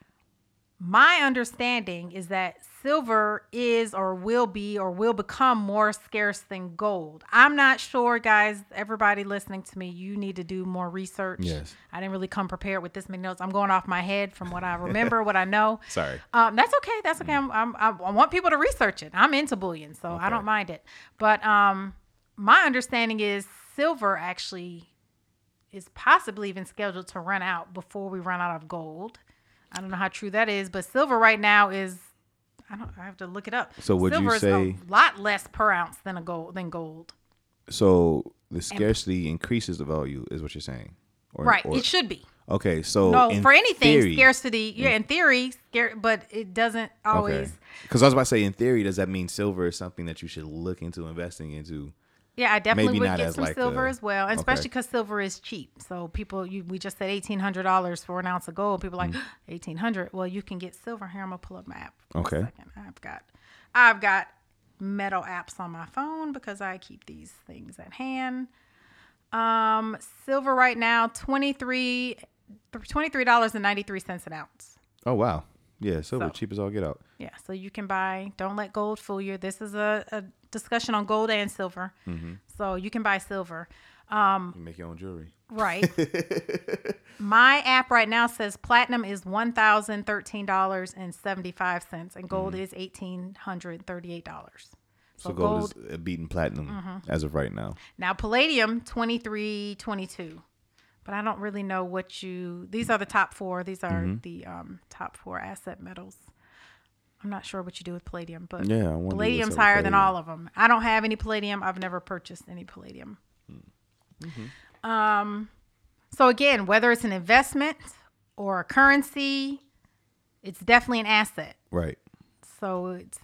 My understanding is that silver is or will be or will become more scarce than gold. I'm not sure, guys. Everybody listening to me, you need to do more research. Yes. I didn't really come prepared with this many notes. I'm going off my head from what I remember, what I know. Sorry. Um, that's okay. That's okay. I'm, I'm, I I want people to research it. I'm into bullion, so I don't mind it. But um, my understanding is silver actually is possibly even scheduled to run out before we run out of gold. I don't know how true that is, but silver right now is. I don't. I have to look it up. So would you silver say- is a lot less per ounce than a gold than gold? So the scarcity increases the value, is what you're saying. Or, right. or- it should be. okay. So No, for anything, theory- scarcity. Yeah, mm. in theory, scare, but it doesn't always. Because I was about to say, in theory, does that mean silver is something that you should look into investing into? Yeah, I definitely Maybe would get some like silver a- as well, and okay. especially because silver is cheap. So people, you, we just said eighteen hundred dollars for an ounce of gold. People are like eighteen hundred. Well, you can get silver here. I'm gonna pull up my app. for a Okay. second. I've got, I've got metal apps on my phone because I keep these things at hand. Um, silver right now twenty three, twenty three dollars and ninety three cents an ounce. Oh wow, yeah, silver So- cheap as all get out. Yeah, so you can buy. Don't let gold fool you. This is a, a discussion on gold and silver. Mm-hmm. So you can buy silver. Um, You make your own jewelry. Right. My app right now says platinum is one thousand thirteen dollars and seventy five cents, and gold is eighteen hundred thirty eight dollars. So, gold, is uh, beating platinum Mm-hmm. as of right now. Now palladium twenty three twenty two, but I don't really know what you. These are the top four. These are the um, top four asset metals. I'm not sure what you do with palladium, but Yeah, palladium's higher than all of them. I don't have any palladium. I've never purchased any palladium. Mm-hmm. Um, so again, whether it's an investment or a currency, it's definitely an asset. Right. So it's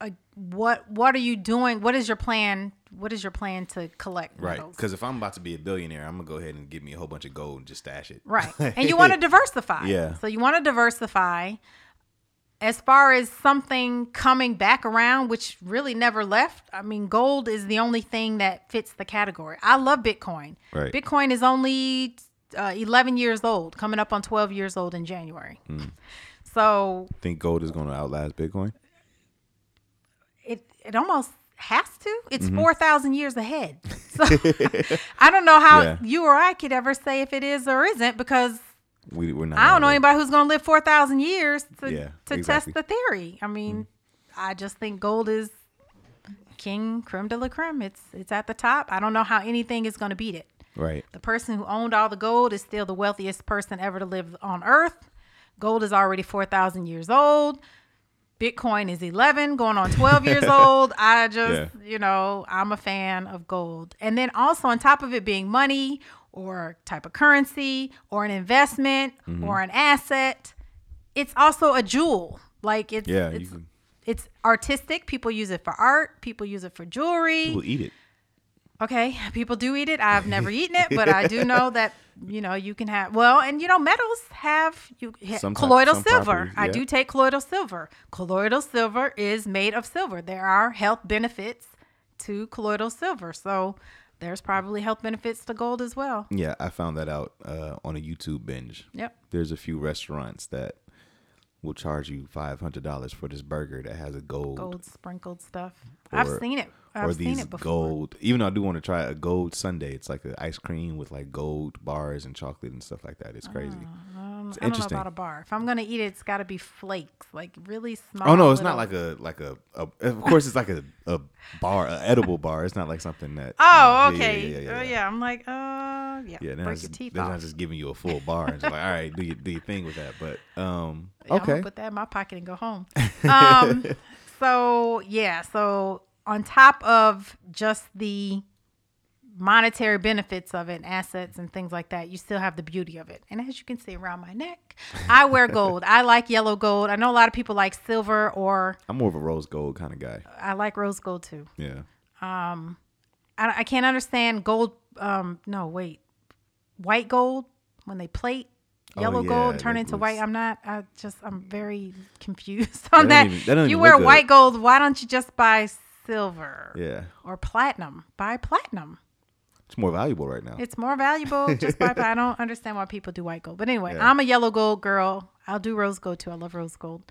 a, what what are you doing? What is your plan? What is your plan to collect Right. Because if I'm about to be a billionaire, I'm gonna go ahead and give me a whole bunch of gold and just stash it. Right. And you want to diversify. Yeah. So you want to diversify. As far as something coming back around, which really never left, I mean, gold is the only thing that fits the category. I love Bitcoin. Right. Bitcoin is only uh, 11 years old, coming up on 12 years old in January. Hmm. So Think gold is gonna outlast Bitcoin? it it almost has to. It's Mm-hmm. 4,000 years ahead. So I don't know how Yeah. you or I could ever say if it is or isn't because We we're not. I don't know anybody who's going to live 4,000 years to, Yeah, to exactly. test the theory. I mean, mm. I just think gold is king creme de la creme. It's it's at the top. I don't know how anything is going to beat it. Right. The person who owned all the gold is still the wealthiest person ever to live on earth. Gold is already 4,000 years old. Bitcoin is 11, going on 12 years old. I just, Yeah. you know, I'm a fan of gold. And then also, on top of it being money or type of currency or an investment Mm-hmm. or an asset, it's also a jewel. Like it's, Yeah. It's, can, it's artistic. People use it for art, people use it for jewelry. people eat it. Okay, people do eat it. I've never eaten it, but I do know that you know you can have well, and you know metals have you Some colloidal silver. properties, I do take colloidal silver. Colloidal silver is made of silver. There are health benefits to colloidal silver, so there's probably health benefits to gold as well. Yeah, I found that out uh, on a YouTube binge. Yep. There's a few restaurants that will charge you five hundred dollars for this burger that has a gold, Gold sprinkled stuff. I've seen it. I've or seen these it before. gold. Even though I do want to try a gold sundae, it's like an ice cream with like gold bars and chocolate and stuff like that. It's crazy. Um, It's I don't know about a bar. If I'm gonna eat it, it's got to be flakes, like really small. Oh no, it's not like a like a, a. Of course, it's like a, a bar, an edible bar. It's not like something that. Oh, yeah, yeah, okay. Yeah, yeah, Oh, yeah. yeah. I'm like, uh, yeah. Yeah, break just, your teeth they're not just giving you a full bar and just like, all right, do your do your thing with that. But um, Yeah, I'm okay, put that in my pocket and go home. Um, so yeah, so on top of just the monetary benefits of it, assets and things like that, you still have the beauty of it. And as you can see around my neck, I wear gold. I like yellow gold. I know a lot of people like silver or I'm more of a rose gold kind of guy. I like rose gold too. Yeah, Um, I, I can't understand gold. Um, no, wait, white gold when they plate Oh, yellow yeah, gold turn into white. I'm not. I just I'm very confused on That that. even- that you wear white gold. Why don't you just buy silver yeah, or platinum? Buy platinum. It's more valuable right now. It's more valuable. Just buy. I don't understand why people do white gold. But anyway, Yeah. I'm a yellow gold girl. I'll do rose gold too. I love rose gold.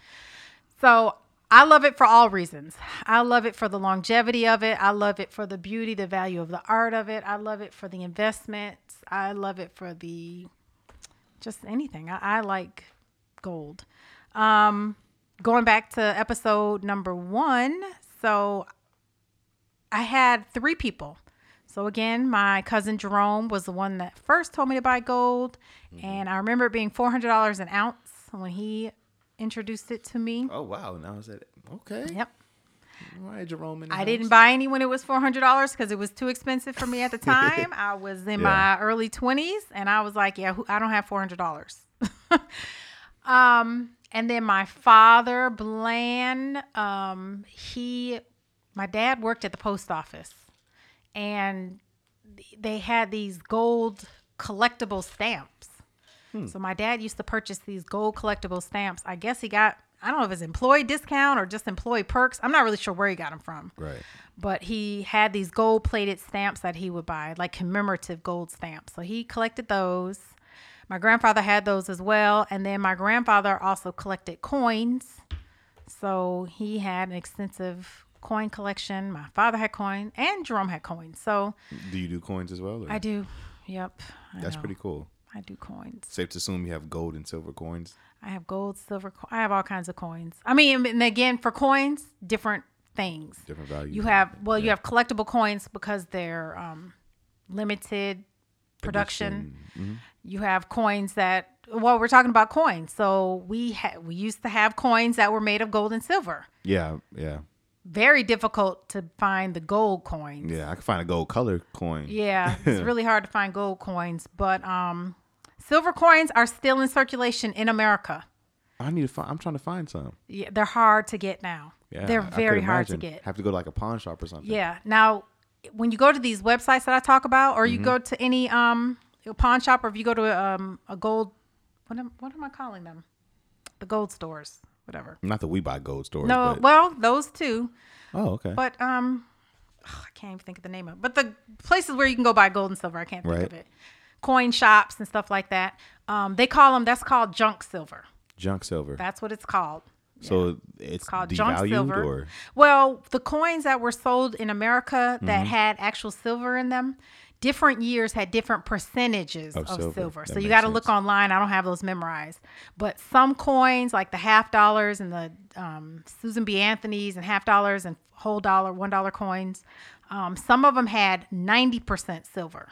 So I love it for all reasons. I love it for the longevity of it. I love it for the beauty, the value of the art of it. I love it for the investments. I love it for the just anything. I, I like gold. Um, going back to episode number one. So I had three people. So again, my cousin Jerome was the one that first told me to buy gold, and I remember it being four hundred dollars an ounce when he introduced it to me. oh wow, now is that okay? Yep. All right, Jerome. I didn't buy any when it was four hundred dollars because it was too expensive for me at the time. I was in my early twenties, and I was like, "Yeah, I don't have four hundred dollars." um, and then my father, Bland, um, he, my dad worked at the post office, and they had these gold collectible stamps. Hmm. So my dad used to purchase these gold collectible stamps. I guess he got I don't know if it's employee discount or just employee perks. I'm not really sure where he got them from. Right. But he had these gold plated stamps that he would buy, like commemorative gold stamps. So he collected those. My grandfather had those as well. And then my grandfather also collected coins. So he had an extensive coin collection. My father had coin and Jerome had coins. So Do you do coins as well? or- I do. Yep. I That's know. pretty cool. I do coins. Safe to assume you have gold and silver coins. I have gold, silver. Co- I have all kinds of coins. I mean, and again, for coins, different things. Different values. You have well, you have collectible coins because they're um, limited production. Mhm. You have coins that well, we're talking about coins. So we had we used to have coins that were made of gold and silver. Yeah, yeah, Very difficult to find the gold coins. yeah. I can find a gold color coin. Yeah, it's really hard to find gold coins, but um, silver coins are still in circulation in America. I need to find. I'm trying to find some. Yeah, they're hard to get now. Yeah, they're I- I could very hard to get. Have to go to like a pawn shop or something. Yeah. Now, when you go to these websites that I talk about, or you Mm-hmm. go to any um pawn shop, or if you go to um a gold, what am what am I calling them? The gold stores, whatever. Not that we buy gold stores. No, But, well, those two, oh, okay. but um, ugh, I can't even think of the name of. it. But the places where you can go buy gold and silver, I can't think Right. of it. Coin shops and stuff like that. Um, they call them. That's called junk silver. Junk silver. That's what it's called. so it's called junk silver. or Well, the coins that were sold in America Mm-hmm. that had actual silver in them, different years had different percentages Of of, silver. silver. So you got to look online. I don't have those memorized, but some coins like the half dollars and the um, Susan B. Anthony's and half dollars and whole dollar, one dollar coins, um, some of them had ninety percent silver.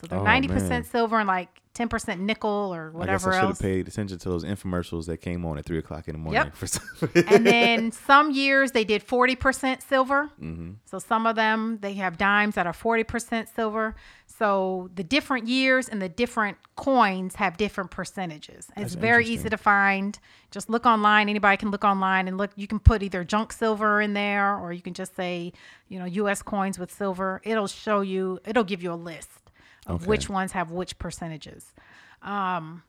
So they're Oh, ninety percent silver and like ten percent nickel or I guess whatever I should have paid attention to those infomercials that came on at three o'clock in the morning. Yep. For some- and then some years they did 40% silver. Mm-hmm. So some of them they have dimes that are 40% silver. So the different years and the different coins have different percentages. It's very easy to find. Just look online. Anybody can look online and look. You can put either junk silver in there or you can just say, you know, US coins with silver. It'll show you, it'll give you a list of Okay. which ones have which percentages Um,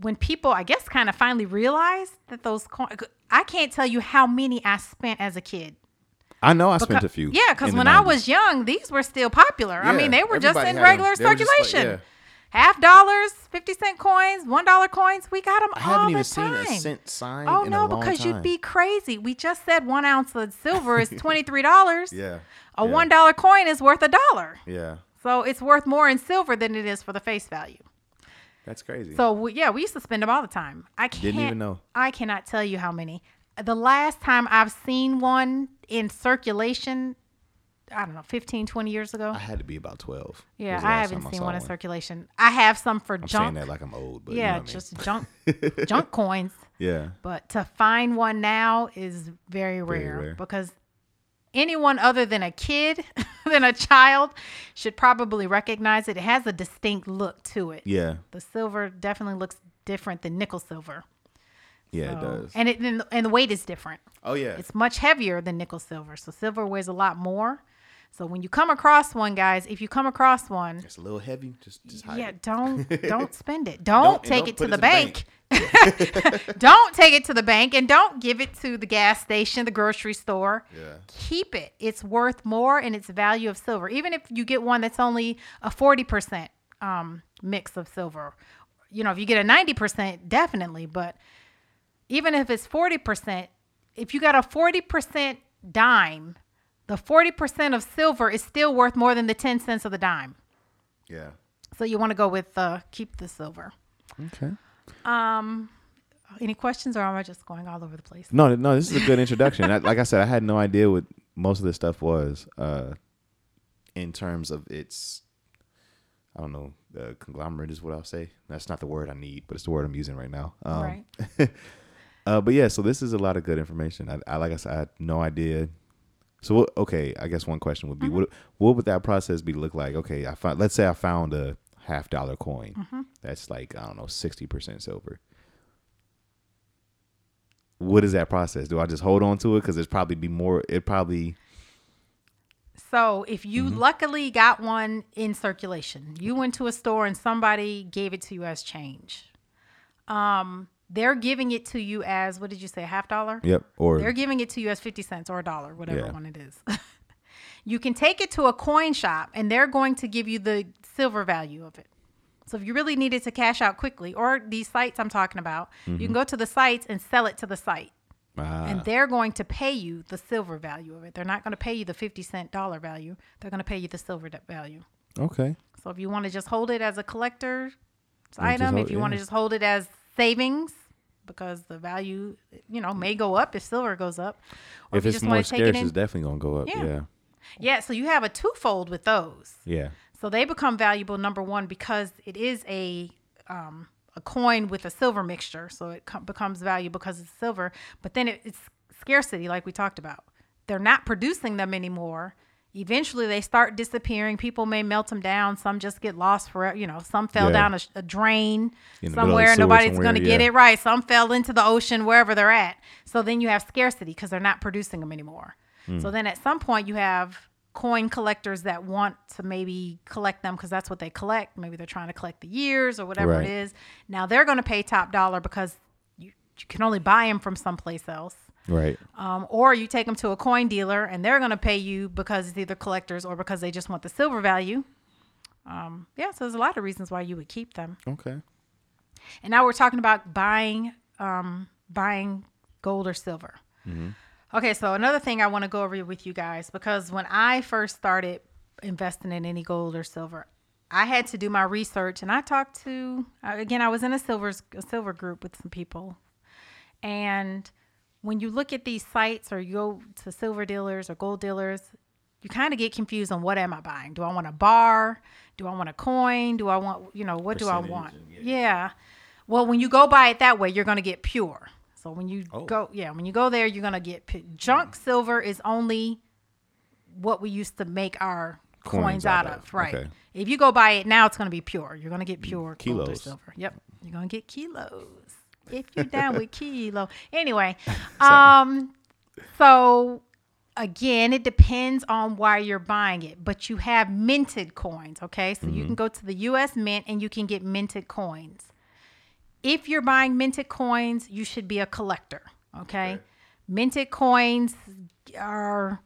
when people i guess kind of finally realized that those coins i can't tell you how many i spent as a kid I know I spent a few. Yeah, because when I was young, these were still popular. I mean, they were just in regular were like- circulation. yeah. Half dollars, fifty cent coins, one dollar coins. We got them I all haven't the even seen time. a cent sign. Oh in no, because time. you'd be crazy. We just said one ounce of silver is twenty three dollars. Yeah. A yeah, one dollar coin is worth a dollar. Yeah, So it's worth more in silver than it is for the face value. that's crazy. So we, yeah, we used to spend them all the time. I can't, Didn't even know. I cannot tell you how many. The last time I've seen one in circulation, I don't know, 15, 20 years ago. I had to be about twelve. yeah, I haven't time seen one in circulation. I have some for I'm saying junk. that like I'm old, but you yeah, know what I mean. just junk junk coins. yeah. But to find one now is very rare, rare. because anyone other than a kid, than a child, should probably recognize it. It has a distinct look to it. Yeah, The silver definitely looks different than nickel silver. yeah, it does. And it and the weight is different. oh yeah, It's much heavier than nickel silver. So silver weighs a lot more. So when you come across one, guys, if you come across one, it's a little heavy. Just, just hide yeah, it. don't don't spend it. Don't, Don't- take don't it to the the bank. don't take it to the bank and don't give it to the gas station, the grocery store. Yeah. Keep it. It's worth more in its value of silver. Even if you get one that's only a 40% um, mix of silver. You know, if you get a 90%, definitely, but even if it's 40%, if you got a 40% dime, the 40% of silver is still worth more than the 10 cents of the dime. Yeah. So you want to go with uh, keep the silver. Okay. Um, any questions, or am I just going all over the place? No, no, this is a good introduction. I, like I said, I had no idea what most of this stuff was uh, in terms of its. I don't know. The conglomerate is what I'll say. That's not the word I need, but it's the word I'm using right now. Um, right. Uh, but yeah, so this is a lot of good information. I, I like I said, I had no idea. So what, okay, I guess one question would be what what would that process be look like? Okay, I found let's say I found a half dollar coin that's like I don't know sixty percent silver. What is that process? Do I just hold on to it because it's probably be more? It probably So if you Mm-hmm. luckily got one in circulation, you went to a store and somebody gave it to you as change. Um, they're giving it to you as what did you say, a half dollar? yep or They're giving it to you as 50 cents or a dollar, whatever Yeah. one it is. you can take it to a coin shop and they're going to give you the silver value of it. So if you really needed to cash out quickly, or these sites I'm talking about, you can go to the sites and sell it to the site. Mm-hmm. ah, And they're going to pay you the silver value of it. They're not going to pay you the 50 cent dollar value. They're going to pay you the silver value. okay So if you want to just hold it as a collector's item, hold- if you want to just hold it as savings, because the value, you know, may go up if silver goes up. Or if you it's more it scarce, in- it's definitely gonna go up. Yeah. Yeah, Yeah, so you have a twofold with those. yeah, So they become valuable number one because it is a um, a coin with a silver mixture, so it com- becomes valuable because it's silver. But then it, it's scarcity, like we talked about. They're not producing them anymore. Eventually, they start disappearing. People may melt them down. Some just get lost forever. You know, some fell Yeah. down a, a drain In the middle of the somewhere. sewer Nobody's somewhere, going to get it right. Some fell into the ocean wherever they're at. So then you have scarcity because they're not producing them anymore. Hmm. So then at some point you have coin collectors that want to maybe collect them because that's what they collect. Maybe they're trying to collect the years or whatever Right. it is. Now they're going to pay top dollar because you, you can only buy them from someplace else. Right. Um, or you take them to a coin dealer and they're going to pay you because it's either collectors or because they just want the silver value. Um, yeah, so there's a lot of reasons why you would keep them. Okay. And now we're talking about buying um, buying gold or silver. Okay, so another thing I want to go over with you guys because when I first started investing in any gold or silver, I had to do my research and I talked to again I was in a silver a silver group with some people. And when you look at these sites or you go to silver dealers or gold dealers, you kind of get confused on what am I buying? Do I want a bar? Do I want a coin? Do I want, you know, what do I want? and- Yeah. Well, when you go buy it that way, you're going to get pure. So when you Oh. go, yeah, when you go there, you're going to get pu- junk silver is only what we used to make our coins, Coins out, of. of. Right. Okay. If you go buy it now, it's going to be pure. You're going to get mm, pure gold or Kilos. silver. Yep. You're going to get kilos. If you're down with kilo. Anyway, um, so again, it depends on why you're buying it, but you have minted coins, okay? So you can go to the US Mint and you can get minted coins. If you're buying minted coins, you should be a collector, okay? Minted coins are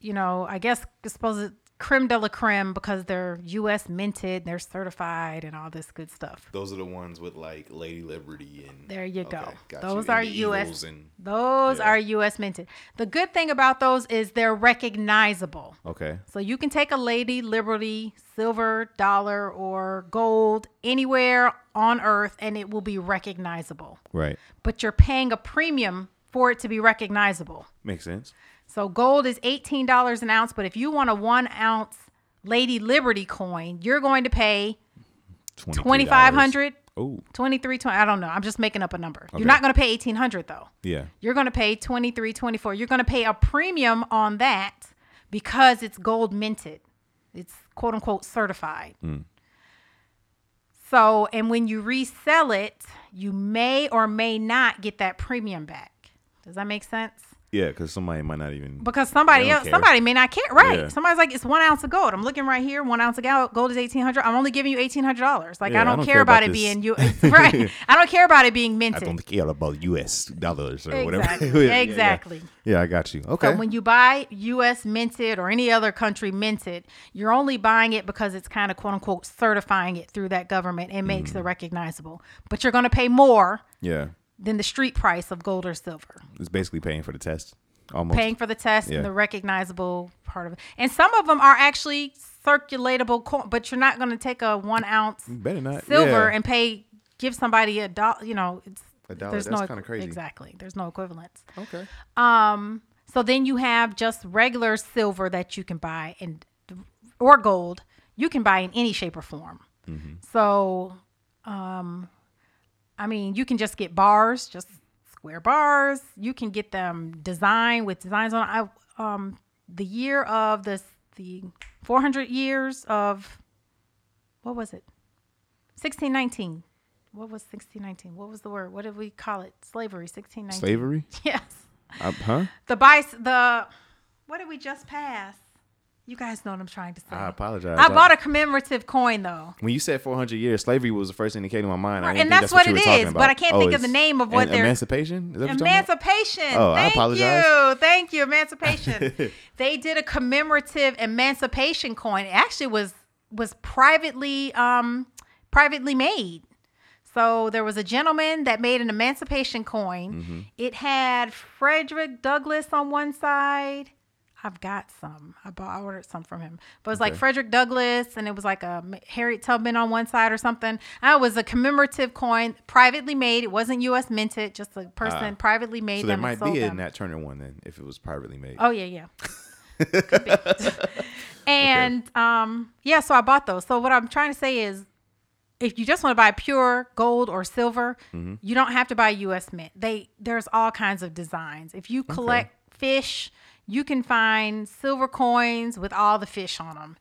you know, I guess I suppose creme de la creme because they're U.S. minted, they're certified, and all this good stuff. Those are the ones with like Lady Liberty and. There you go. Okay, got those you. are U.S. And, Those Yeah. are U.S. minted. The good thing about those is they're recognizable. okay. So you can take a Lady Liberty silver dollar or gold anywhere on earth and it will be recognizable. Right. But you're paying a premium for it to be recognizable. Makes sense. So gold is $18 an ounce, but if you want a 1 ounce Lady Liberty coin, you're going to pay $23. 2500 Oh, 23 20 I don't know. I'm just making up a number. Okay. You're not going to pay 1800 though. yeah. You're going to pay 23 24 You're going to pay a premium on that because it's gold minted. It's quote unquote certified. Hmm. So, and when you resell it, you may or may not get that premium back. Does that make sense? Yeah, because somebody might not even. Because somebody else, care. somebody may not care. Right. Yeah. Somebody's like, it's one ounce of gold. I'm looking right here. One ounce of gold, gold is eighteen hundred. I'm only giving you eighteen hundred dollars. Like Yeah, I, don't I don't care, care about, about it being you. right. I don't care about it being minted. I don't care about U.S. dollars or whatever. Exactly. Yeah, yeah, yeah. exactly. Yeah, I got you. Okay. So when you buy U.S. minted or any other country minted, you're only buying it because it's kind of quote unquote certifying it through that government and makes Mm. it recognizable. But you're going to pay more yeah, than the street price of gold or silver. it's basically paying for the test. Almost. Paying for the test Yeah. and the recognizable part of it. And some of them are actually circulatable, coin, but you're not going to take a one ounce Better not. silver yeah. and pay give somebody a dollar. You know, it's A dollar, There's that's no kinda crazy. Exactly. There's no equivalence. Okay. Um, so then you have just regular silver that you can buy and or gold you can buy in any shape or form. So, um, I mean, you can just get bars, just square bars. You can get them designed with designs on. I um, the year of this the 400 years of what was it? 1619. What was 1619? What was the word? What did we call it? Slavery. 1619. Slavery? Yes. Uh, huh? The bice. The what did we just pass? You guys know what I'm trying to say. I apologize. I bought a commemorative coin though. When you said 400 years, slavery was the first thing that came to my mind. Right, and think that's what you it is, but I can't think of the name of what they're- Emancipation? Is that what you're about? Emancipation. Oh, I Thank apologize. you. Thank you. Emancipation. they did a commemorative emancipation coin. It actually was was privately um privately made. So there was a gentleman that made an emancipation coin. Mm-hmm. It had Frederick Douglass on one side. I've got some. I bought, I ordered some from him. But it was like Frederick Douglass, and it was like a Harriet Tubman on one side or something. And it was a commemorative coin, privately made. It wasn't U.S. minted, just a person privately made. So there them might be a. Nat Turner one then, if it was privately made. Oh yeah, yeah. Could be. and um, yeah, so I bought those. So what I'm trying to say is, if you just want to buy pure gold or silver, Mm-hmm. you don't have to buy U.S. Mint. They there's all kinds of designs. If you collect fish, you can find silver coins with all the fish on them.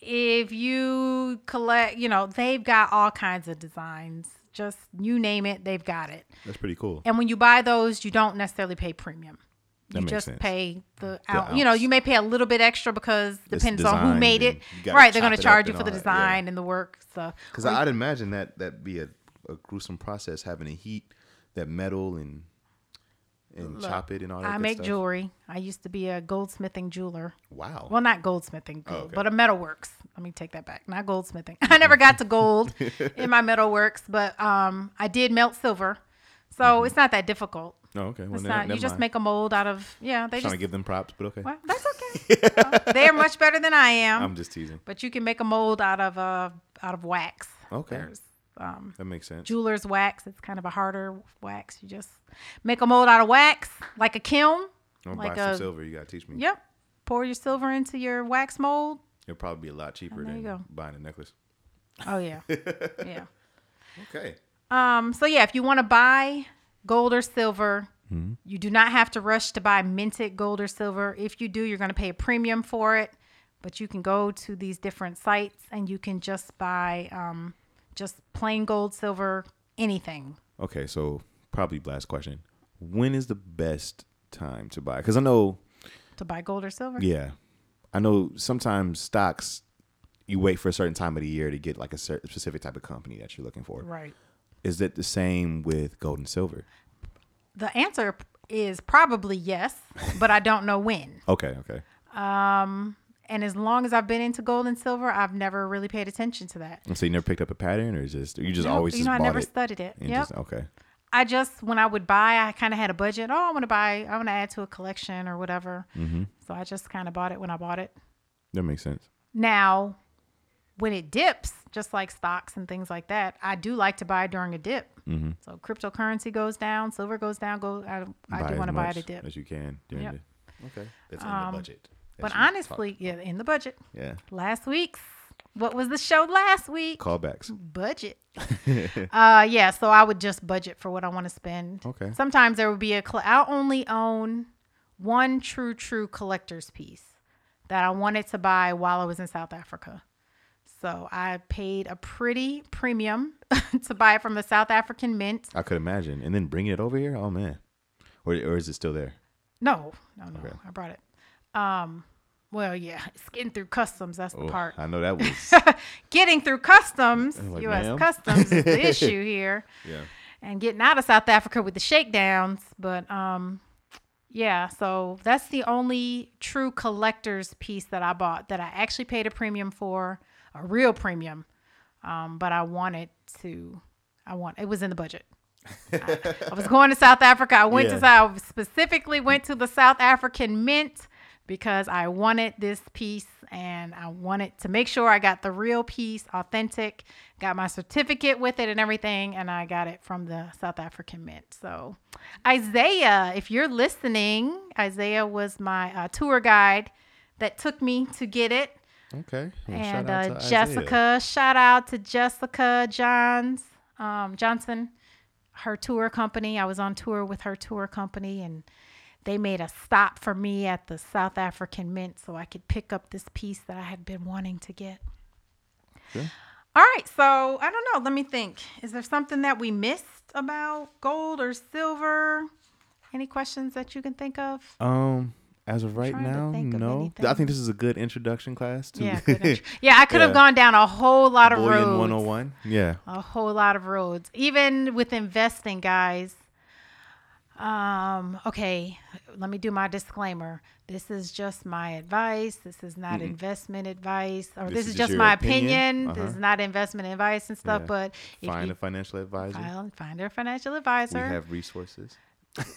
If you collect, you know, they've got all kinds of designs. Just you name it, they've got it. That's pretty cool. And when you buy those, you don't necessarily pay premium. That You just sense. pay the, The. You know, you may pay a little bit extra because depends on who made it. and you gotta Right, they're going to charge you for the that, yeah. design and the work. So Because I'd imagine that that'd be a, a gruesome process having to heat that metal and and chop it and all that. Stuff? I make stuff. jewelry. I used to be a goldsmithing jeweler. Wow. Well, not goldsmithing, gold, okay. but a metalworks. Let me take that back. Not goldsmithing. I never got to gold in my metalworks, but um, I did melt silver. So it's not that difficult. oh, okay. Well, It's not. Mm-hmm. never You just mind. make a mold out of yeah. They trying just to give them props, but okay. well, that's okay. Well, They're much better than I am. I'm just teasing. but you can make a mold out of uh out of wax. Okay. There's um, That makes sense. jeweler's wax. It's kind of a harder wax. You just make a mold out of wax, like a kiln. I'm like buy some a- silver. You gotta teach me. Yep. Pour your silver into your wax mold. It'll probably be a lot cheaper than go. buying a necklace. Oh yeah, yeah. Okay. Um. So yeah, if you want to buy gold or silver, Mm-hmm. you do not have to rush to buy minted gold or silver. If you do, you're going to pay a premium for it. But you can go to these different sites and you can just buy um, just plain gold, silver, anything. Okay. So probably last question. When is the best time to buy? Because I know, To buy gold or silver? yeah, I know sometimes stocks. You wait for a certain time of the year to get like a certain specific type of company that you're looking for. Right. Is that the same with gold and silver? The answer is probably yes, but I don't know when. Okay. Okay. Um, and as long as I've been into gold and silver, I've never really paid attention to that. And so you never picked up a pattern, or just you just Nope, always you just know, I never it. studied it. and Yep. just- okay. I just when I would buy, I kind of had a budget. Oh, I want to buy. I want to add to a collection or whatever. Mm-hmm. So I just kind of bought it when I bought it. That makes sense. Now, when it dips, just like stocks and things like that, I do like to buy during a dip. Mm-hmm. So cryptocurrency goes down, silver goes down. Go, I, I do want to buy at a dip. as you can. during Yep. the- okay, that's in Um, the budget. But talk honestly, yeah, in the budget. yeah, Last week's, what was the show last week? callbacks. Budget. uh, yeah. So I would just budget for what I want to spend. Okay. Sometimes there would be a. Cl- I'll only own one true, true collector's piece that I wanted to buy while I was in South Africa. So I paid a pretty premium to buy it from the South African Mint. I could imagine, and then bring it over here. Oh man, or or is it still there? No, no, no. Okay. I brought it. Um, well, yeah, it's getting through customs. That's the Oh, part. I know that was. Getting through customs, like, U.S. ma'am? customs is the issue here. yeah. and getting out of South Africa with the shakedowns. But um, yeah, so that's the only true collector's piece that I bought that I actually paid a premium for, a real premium. Um, but I wanted to, I want it was in the budget. I, I was going to South Africa. I went Yeah. to South specifically went to the South African Mint because I wanted this piece and I wanted to make sure I got the real piece, authentic, got my certificate with it and everything, and I got it from the South African Mint. So, Isaiah, if you're listening, Isaiah was my uh, tour guide that took me to get it. Okay. Well, and shout out uh, to Isaiah. Jessica, shout out to Jessica Johns, um, Johnson, her tour company. I was on tour with her tour company, and they made a stop for me at the South African Mint so I could pick up this piece that I had been wanting to get. Okay. All right, so I don't know. Let me think. Is there something that we missed about gold or silver? Any questions that you can think of? Um, as of right now, no. I think this is a good introduction class to Yeah, intro- yeah. I could have gone down a whole lot of Bullion roads. 101. Yeah. a whole lot of roads even with investing guys um okay let me do my disclaimer this is just my advice this is not investment advice or This this, is is just my opinion. opinion, this is Uh-huh. not investment advice and stuff Yeah. but if Find a financial advisor. file, find a financial advisor. we have resources.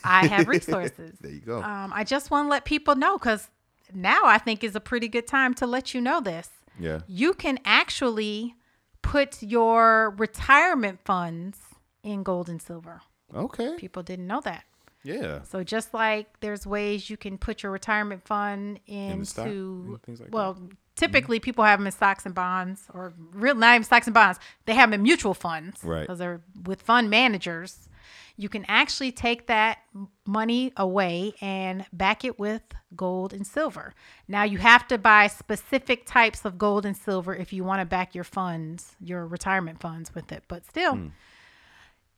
i have resources There you go. um, i just want to let people know because now i think is a pretty good time to let you know this yeah. you can actually put your retirement funds in gold and silver. Okay. People didn't know that. Yeah. So just like there's ways you can put your retirement fund into things like that. well, typically people have them in stocks and bonds or real not even stocks and bonds. They have them in mutual funds. Right. Because they're with fund managers. You can actually take that money away and back it with gold and silver. Now you have to buy specific types of gold and silver if you want to back your funds, your retirement funds with it. But still, Hmm.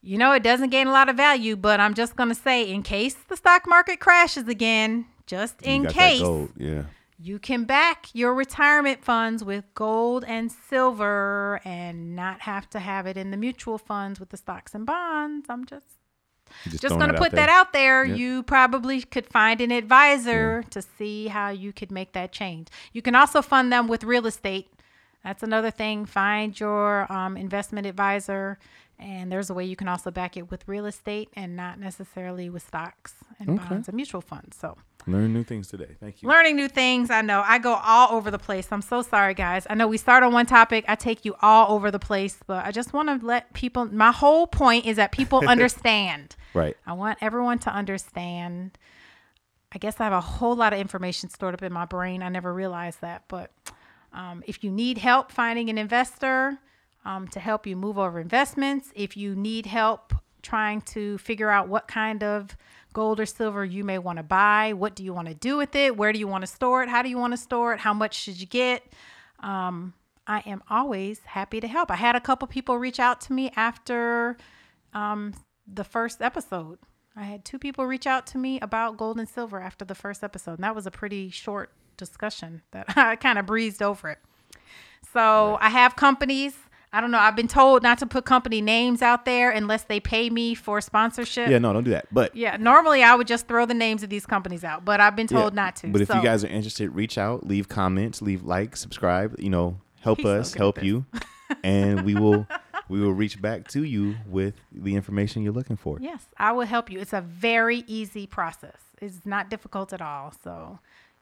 You know, it doesn't gain a lot of value, but I'm just going to say, in case the stock market crashes again, just You in case, gold. Yeah. you can back your retirement funds with gold and silver and not have to have it in the mutual funds with the stocks and bonds. I'm just just throwing going to put there. that out there. Yep. You probably could find an advisor to see how you could make that change. You can also fund them with real estate. That's another thing. Find your um, investment advisor, and there's a way you can also back it with real estate and not necessarily with stocks and Okay. bonds and mutual funds. So, Learn new things today. Thank you. learning new things. I know I go all over the place. I'm so sorry, guys. I know we start on one topic, I take you all over the place, but I just want to let people. My whole point is that people understand. Right. I want everyone to understand. I guess I have a whole lot of information stored up in my brain. I never realized that. But um, if you need help finding an investor um, to help you move over investments, if you need help trying to figure out what kind of gold or silver you may want to buy, what do you want to do with it, where do you want to store it, how do you want to store it, how much should you get, um, I am always happy to help. I had a couple people reach out to me after um, the first episode. I had two people reach out to me about gold and silver after the first episode, and that was a pretty short discussion that I kind of breezed over it. So I have companies. I don't know. I've been told not to put company names out there unless they pay me for sponsorship. Yeah, no, don't do that. But Yeah, normally I would just throw the names of these companies out, but I've been yeah, told not to. But if you guys are interested, reach out, leave comments, leave likes, subscribe. You know, help He's us, at help you, and we will we will reach back to you with the information you're looking for. yes, I will help you. It's a very easy process. It's not difficult at all. So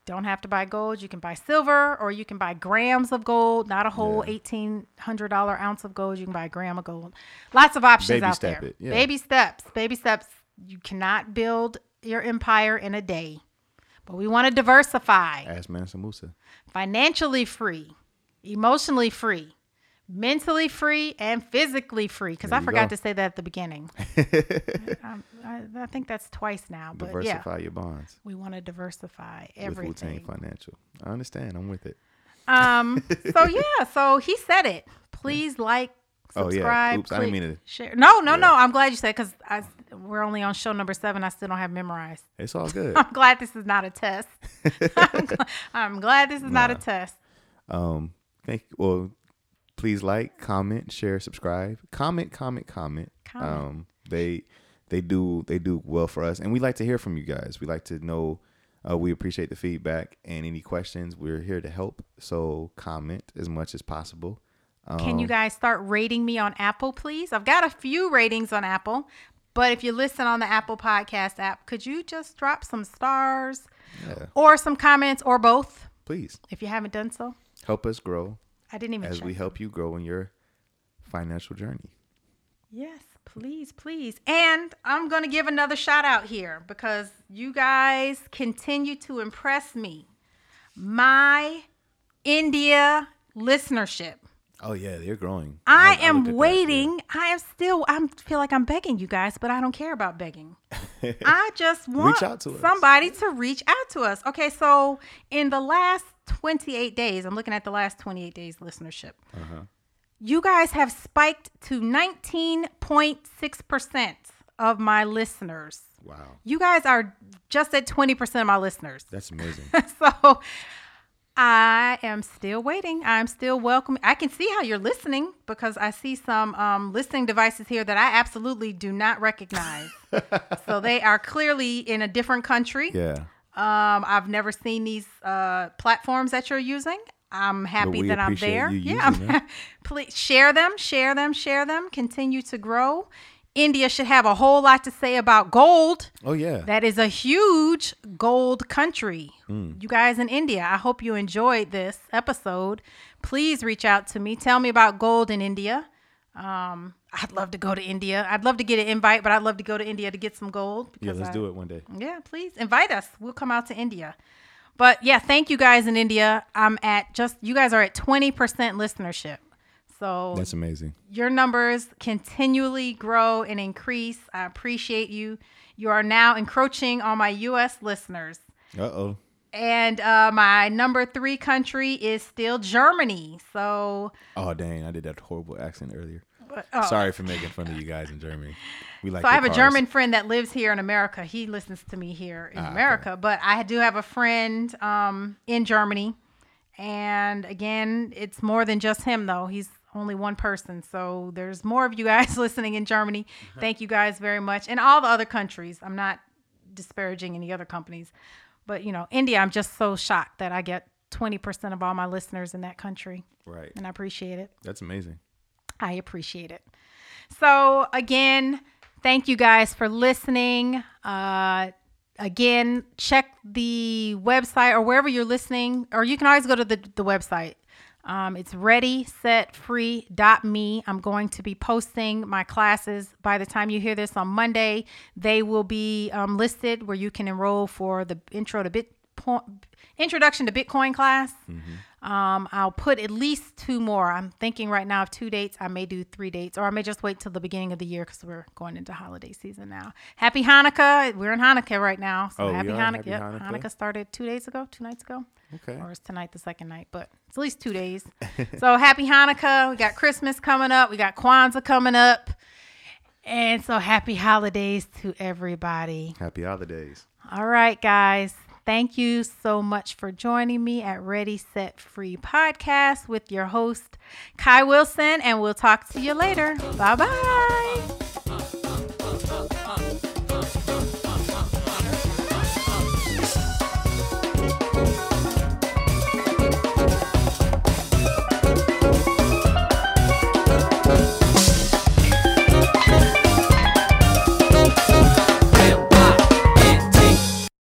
don't have to buy gold. You can buy silver or you can buy grams of gold, not a whole Yeah. eighteen hundred dollar ounce of gold. You can buy a gram of gold. Lots of options Baby out there. yeah. Baby steps. Baby steps. You cannot build your empire in a day. But we want to diversify. Ask Mansa Musa. financially free, emotionally free, mentally free, and physically free. Because I forgot go. to say that at the beginning. um, I, I think that's twice now. But yeah, Diversify your bonds we want to diversify with everything. Financial. I understand. I'm with it. Um. So yeah. So he said it. Please like. Oh, yeah. Subscribe. Oops, I didn't mean to- share. No, no, Yeah. no. I'm glad you said because i we're only on show number seven. I still don't have memorized. It's all good. I'm glad this is not a test. I'm, gl- I'm glad this is not a test. Um, thank well, please like, comment, share, subscribe, comment, comment, comment. Comment. Um, they they do they do well for us, and we like to hear from you guys. We like to know. Uh, we appreciate the feedback and any questions. We're here to help. So comment as much as possible. Um, Can you guys start rating me on Apple, please? I've got a few ratings on Apple, but if you listen on the Apple Podcast app, could you just drop some stars Yeah, or some comments or both please if you haven't done so? help us grow I didn't even as check. we help you grow in your financial journey. Yes, please, please. And I'm going to give another shout out here because you guys continue to impress me. My India listenership. Oh yeah, they're growing. I, at am yeah. waiting. I am still. I feel like I'm begging you guys, but I don't care about begging. I just want out to us. somebody to reach out to us. Okay, so in the last 28 days, I'm looking at the last 28 days listenership. Uh-huh. You guys have spiked to 19.6 percent of my listeners. Wow, You guys are just at 20 percent of my listeners. that's amazing. so I am still waiting. I'm still welcome. I can see how you're listening because I see some um, listening devices here that I absolutely do not recognize. so they are clearly in a different country. yeah. Um, I've never seen these uh, platforms that you're using. I'm happy that I'm there. yeah, please share them, share them, share them. Continue to grow. India should have a whole lot to say about gold. Oh yeah. That is a huge gold country. Mm. You guys in India, I hope you enjoyed this episode. Please reach out to me. Tell me about gold in India. Um, I'd love to go to India. I'd love to get an invite, but I'd love to go to India to get some gold. yeah, let's I- do it one day. Yeah, please invite us. We'll come out to India. But yeah, thank you guys in India. I'm at just, you guys are at 20% listenership. So That's amazing. your numbers continually grow and increase. I appreciate you. You are now encroaching on my U.S. listeners. Uh oh. And uh, my number three country is still Germany. So, Oh dang, I did that horrible accent earlier. But- oh. Sorry for making fun of you guys in Germany. We like. So I have a. German friend that lives here in America. He listens to me here in Ah, okay. America, but I do have a friend um, in Germany. And again, it's more than just him, though. He's only one person. So there's more of you guys listening in Germany. Thank you guys very much. And all the other countries. I'm not disparaging any other companies. But, you know, India, I'm just so shocked that I get 20% of all my listeners in that country. Right. And I appreciate it. That's amazing. I appreciate it. So, again, thank you guys for listening. Uh, again, check the website or wherever you're listening, or you can always go to the, the website. Um, it's readysetfree.me. I'm going to be posting my classes by the time you hear this on Monday. They will be um, listed where you can enroll for the intro to Bit introduction to Bitcoin class. Um, I'll put at least two more. I'm thinking right now of two dates. I may do three dates, or I may just wait till the beginning of the year because we're going into holiday season now. Happy Hanukkah! We're in Hanukkah right now, so Oh, happy? Hanukkah. Happy Yep, Hanukkah? Hanukkah started two days ago, two nights ago, Okay. or is tonight the second night? But it's at least two days. so happy Hanukkah! We got Christmas coming up. We got Kwanzaa coming up, and so happy holidays to everybody. Happy holidays. All right, guys. Thank you so much for joining me at Ready Set Free Podcast with your host, Kai Wilson, and we'll talk to you later. Bye bye.